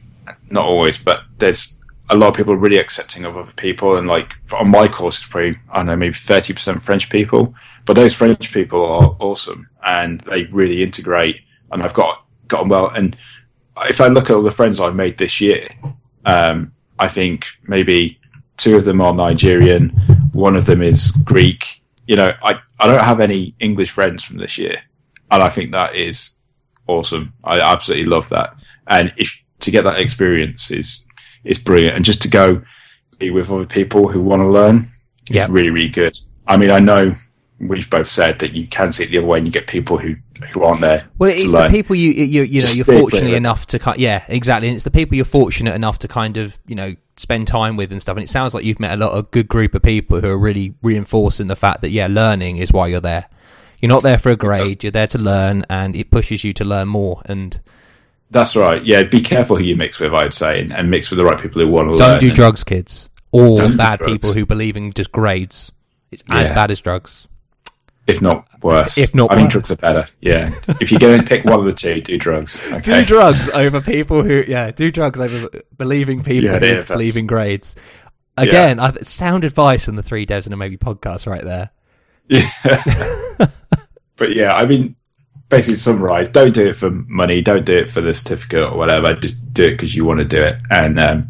[SPEAKER 4] not always, but there's a lot of people really accepting of other people, and like on my course, it's probably I don't know maybe thirty percent French people, but those French people are awesome, and they really integrate, and I've got gotten well. And if I look at all the friends I've made this year, um, I think maybe two of them are Nigerian, one of them is Greek. You know, I, I don't have any English friends from this year, and I think that is awesome. I absolutely love that, and if to get that experience is is brilliant, and just to go be with other people who want to learn is
[SPEAKER 2] Yep.
[SPEAKER 4] really really good. I mean, I know we've both said that you can see it the other way, and you get people who who aren't there.
[SPEAKER 2] Well, it's the people you you, you know you're fortunate enough to kind yeah exactly. And it's the people you're fortunate enough to kind of you know spend time with and stuff. And it sounds like you've met a lot of good group of people who are really reinforcing the fact that yeah, learning is why you're there. You're not there for a grade. You're there to learn, and it pushes you to learn more. And
[SPEAKER 4] That's right. Yeah, be careful who you mix with. I'd say, and, and mix with the right people who want to learn.
[SPEAKER 2] Don't do drugs, kids, or bad people who believe in just grades. It's as
[SPEAKER 4] Yeah.
[SPEAKER 2] bad as drugs.
[SPEAKER 4] If not worse.
[SPEAKER 2] If not
[SPEAKER 4] I mean,
[SPEAKER 2] worse.
[SPEAKER 4] drugs are better. Yeah. if you're going to pick one of the two, do drugs. Okay.
[SPEAKER 2] Do drugs over people who, yeah, do drugs over believing people
[SPEAKER 4] Yeah,
[SPEAKER 2] who
[SPEAKER 4] yeah, that's-
[SPEAKER 2] grades. Again, I, sound advice on the three devs and a maybe podcast right there.
[SPEAKER 4] Yeah. but yeah, I mean, basically, to summarize, don't do it for money. Don't do it for the certificate or whatever. Just do it because you want to do it. And um,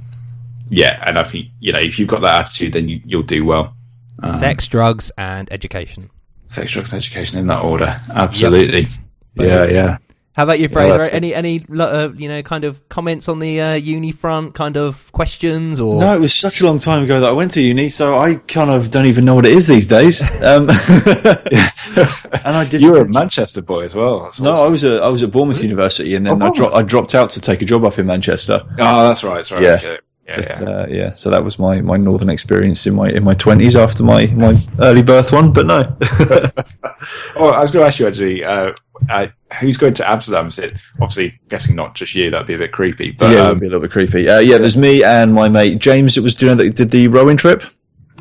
[SPEAKER 4] yeah, and I think you know if you've got that attitude, then you, you'll do well. Um,
[SPEAKER 2] Sex, drugs, and education.
[SPEAKER 4] Sex, drugs, and education in that order. Absolutely. Yeah, yeah.
[SPEAKER 2] How about you, Fraser?
[SPEAKER 3] that's it.
[SPEAKER 2] any any lo- uh, you know kind of comments on the uh, uni front? Kind of questions or
[SPEAKER 3] No, it was such a long time ago that I went to uni, so I kind of don't even know what it is these days. Um, and I did.
[SPEAKER 4] You were a Manchester boy as well. That's
[SPEAKER 3] No, I was at I was at Bournemouth University, and then
[SPEAKER 4] Oh,
[SPEAKER 3] I, dro- I dropped out to take a job up in Manchester.
[SPEAKER 4] Oh, that's right. Sorry.
[SPEAKER 3] Yeah.
[SPEAKER 4] Yeah. Yeah,
[SPEAKER 3] But,
[SPEAKER 4] yeah.
[SPEAKER 3] uh, yeah, so that was my, my northern experience in my in my twenties after my, my early birth one. But no,
[SPEAKER 4] Oh, I was going to ask you actually, uh, uh, who's going to Amsterdam? Is it obviously guessing not just you? That'd be a bit creepy. But
[SPEAKER 3] yeah, it
[SPEAKER 4] um,
[SPEAKER 3] be a little bit creepy. Uh, yeah, there's me and my mate James that was doing that did the rowing trip.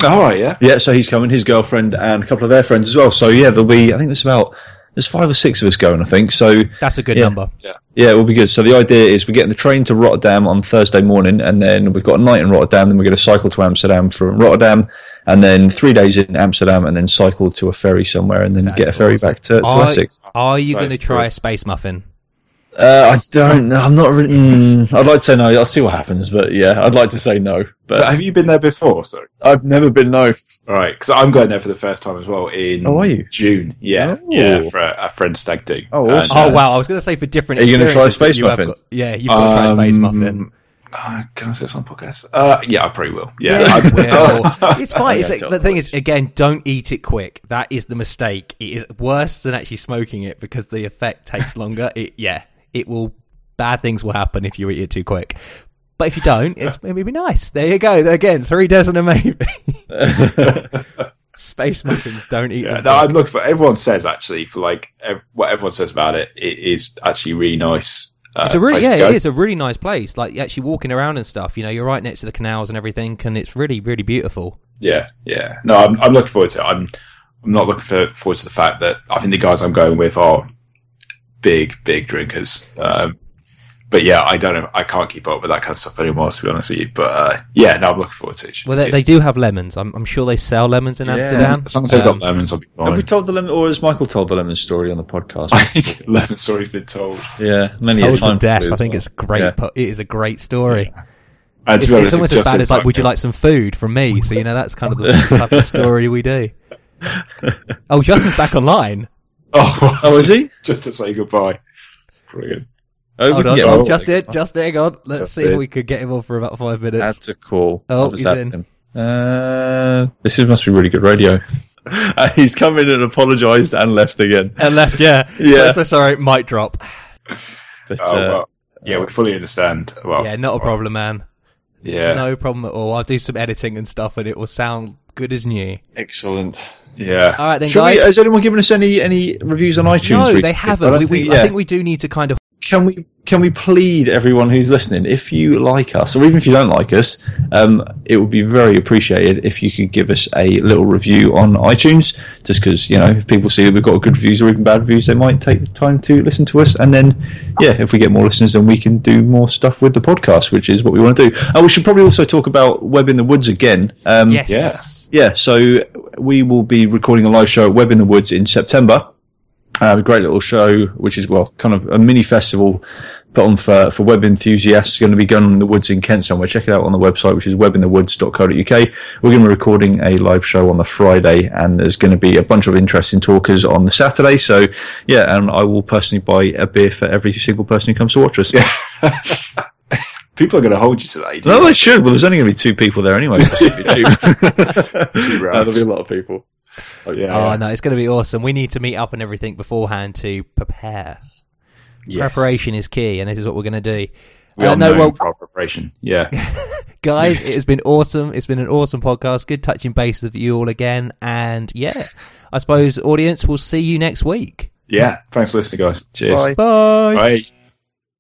[SPEAKER 4] all right, yeah.
[SPEAKER 3] Yeah, so he's coming, his girlfriend and a couple of their friends as well. So yeah, there'll be I think there's about there's five or six of us going. I think so.
[SPEAKER 2] that's a good
[SPEAKER 3] Yeah.
[SPEAKER 2] number.
[SPEAKER 3] Yeah, yeah, it will be good. So the idea is we're getting the train to Rotterdam on Thursday morning, and then we've got a night in Rotterdam. Then we're going to cycle to Amsterdam from Rotterdam, and then three days in Amsterdam, and then cycle to a ferry somewhere, and then
[SPEAKER 2] That's
[SPEAKER 3] get a ferry
[SPEAKER 2] awesome.
[SPEAKER 3] back to, to
[SPEAKER 2] Are,
[SPEAKER 3] Essex.
[SPEAKER 2] are you
[SPEAKER 4] Right,
[SPEAKER 2] going to try
[SPEAKER 4] cool.
[SPEAKER 2] a space muffin?
[SPEAKER 3] Uh, I don't know. I'm not. Really, mm, I'd like to say no. I'll see what happens, but yeah, I'd like to say no.
[SPEAKER 4] So
[SPEAKER 3] But
[SPEAKER 4] have you been there before? Sorry.
[SPEAKER 3] I've never been no.
[SPEAKER 4] All right, because I'm going there for the first time as well in
[SPEAKER 3] Oh, are you?
[SPEAKER 4] June. Yeah,
[SPEAKER 3] Oh.
[SPEAKER 4] yeah, for a, a friend's stag do.
[SPEAKER 3] Oh,
[SPEAKER 4] And,
[SPEAKER 3] awesome.
[SPEAKER 2] Oh
[SPEAKER 4] uh,
[SPEAKER 2] wow! I was going to say for different.
[SPEAKER 3] Are you gonna try a space
[SPEAKER 2] you
[SPEAKER 3] muffin?
[SPEAKER 2] got- yeah, you've got to try a space
[SPEAKER 4] Um,
[SPEAKER 2] muffin.
[SPEAKER 4] uh, can I say this on podcast? Uh, yeah, I probably will. Yeah,
[SPEAKER 2] Yeah,
[SPEAKER 4] I
[SPEAKER 2] will. it's fine. It's like- the thing is, again, don't eat it quick. That is the mistake. It is worse than actually smoking it because the effect takes longer. It, yeah, it will. Bad things will happen if you eat it too quick. But if you don't, it's maybe be nice. There you go. Again, three dozen a maybe. Space muffins. Don't eat
[SPEAKER 4] Yeah, no. I'm looking for. Everyone says actually for like ev- what everyone says about it. It is actually really nice. Uh,
[SPEAKER 2] It's a really yeah, it is a really nice place. Like actually walking around and stuff. You know, you're right next to the canals and everything, and it's really really beautiful.
[SPEAKER 4] Yeah, yeah. No, I'm, I'm looking forward to it. I'm, I'm not looking for, forward to the fact that I think the guys I'm going with are big, big drinkers. Um, but yeah, I don't know. I can't keep up with that kind of stuff anymore, to be honest with you. But uh, yeah, no, I'm looking forward to it.
[SPEAKER 2] Well, they, they do have lemons. I'm, I'm sure they sell lemons in
[SPEAKER 3] Yeah.
[SPEAKER 2] Amsterdam.
[SPEAKER 4] as long as they've got
[SPEAKER 2] Um,
[SPEAKER 4] lemons, I'll be fine.
[SPEAKER 3] Have we told the lemon, or has Michael told the lemon story on the podcast?
[SPEAKER 4] I think lemon story's been told.
[SPEAKER 3] yeah, many a
[SPEAKER 2] Told to
[SPEAKER 3] time.
[SPEAKER 2] death. I think
[SPEAKER 3] well.
[SPEAKER 2] it's great.
[SPEAKER 3] Yeah.
[SPEAKER 2] po- It is a great story.
[SPEAKER 4] And to
[SPEAKER 2] It's,
[SPEAKER 4] honest,
[SPEAKER 2] it's almost as bad as like, "Would you like some food from me?" So you know that's kind of the type of story we do. Oh, Justin's back online.
[SPEAKER 4] Oh,
[SPEAKER 3] Oh, is he?
[SPEAKER 4] just to say goodbye. Brilliant.
[SPEAKER 3] Oh, we
[SPEAKER 2] Hold
[SPEAKER 3] can
[SPEAKER 2] on,
[SPEAKER 3] get
[SPEAKER 4] oh,
[SPEAKER 3] him.
[SPEAKER 2] Justin, Justin, hang on. Let's
[SPEAKER 3] Just
[SPEAKER 2] see if we could get him on for about five minutes.
[SPEAKER 3] That's a call.
[SPEAKER 2] Oh,
[SPEAKER 3] What
[SPEAKER 2] he's
[SPEAKER 3] that
[SPEAKER 2] in.
[SPEAKER 3] then? Uh, this is, must be really good radio. Uh, he's come in and apologised and left again.
[SPEAKER 2] and left, yeah,
[SPEAKER 3] Yeah.
[SPEAKER 2] So sorry, mic drop.
[SPEAKER 3] But,
[SPEAKER 4] Oh,
[SPEAKER 3] uh,
[SPEAKER 4] well, yeah, we fully understand. Well,
[SPEAKER 2] Yeah, not a problem, man.
[SPEAKER 4] Yeah,
[SPEAKER 2] No problem at all. I'll do some editing and stuff, and it will sound good as new.
[SPEAKER 3] excellent.
[SPEAKER 4] yeah.
[SPEAKER 2] All right, then,
[SPEAKER 3] Shall we,
[SPEAKER 2] guys.
[SPEAKER 3] has anyone given us any, any reviews on iTunes?
[SPEAKER 2] no,
[SPEAKER 3] recently?
[SPEAKER 2] they haven't.
[SPEAKER 3] don't
[SPEAKER 2] We, we,
[SPEAKER 3] think-
[SPEAKER 2] I think we do need to kind of
[SPEAKER 3] can we can we plead everyone who's listening if you like us or even if you don't like us um, it would be very appreciated if you could give us a little review on itunes just because you know if people see that we've got good reviews or even bad reviews they might take the time to listen to us and then yeah if we get more listeners then we can do more stuff with the podcast which is what we want to do and we should probably also talk about web in the woods again um,
[SPEAKER 2] yes.
[SPEAKER 4] yeah.
[SPEAKER 3] yeah, so we will be recording a live show at Web in the Woods in September. Uh, a great little show, which is well, kind of a mini festival put on for, for web enthusiasts. It's Going to be going in the woods in Kent somewhere. Check it out on the website, which is webinthewoods.co.uk. We're going to be recording a live show on the Friday, and there's going to be a bunch of interesting talkers on the Saturday. So yeah, and I will personally buy a beer for every single person who comes to watch us. Yeah.
[SPEAKER 4] People are going to hold you to that. you.
[SPEAKER 3] No, they should. Well, there's only going to be two people there anyway. So it should be cheap.
[SPEAKER 4] Two
[SPEAKER 3] No, there'll be a lot of people.
[SPEAKER 4] Yeah.
[SPEAKER 2] Oh no, it's going to be awesome. We need to meet up and everything beforehand to prepare.
[SPEAKER 4] Yes.
[SPEAKER 2] Preparation is key, and this is what we're going to do.
[SPEAKER 4] We
[SPEAKER 2] Uh,
[SPEAKER 4] are
[SPEAKER 2] no,
[SPEAKER 4] known
[SPEAKER 2] well,
[SPEAKER 4] for our preparation. Yeah.
[SPEAKER 2] guys, it has been awesome. It's been an awesome podcast. Good touching base with you all again, and yeah, I suppose audience, we'll see you next week.
[SPEAKER 4] yeah. Thanks for listening, guys. Cheers.
[SPEAKER 3] Bye.
[SPEAKER 2] Bye.
[SPEAKER 4] Bye.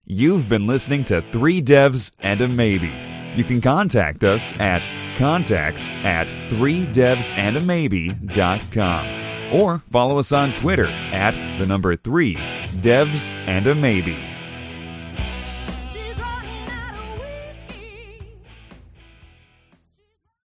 [SPEAKER 1] You've been listening to Three Devs and a Maybe. You can contact us at contact at 3devsandamaybe.com or follow us on Twitter at the number 3 devs and a maybe.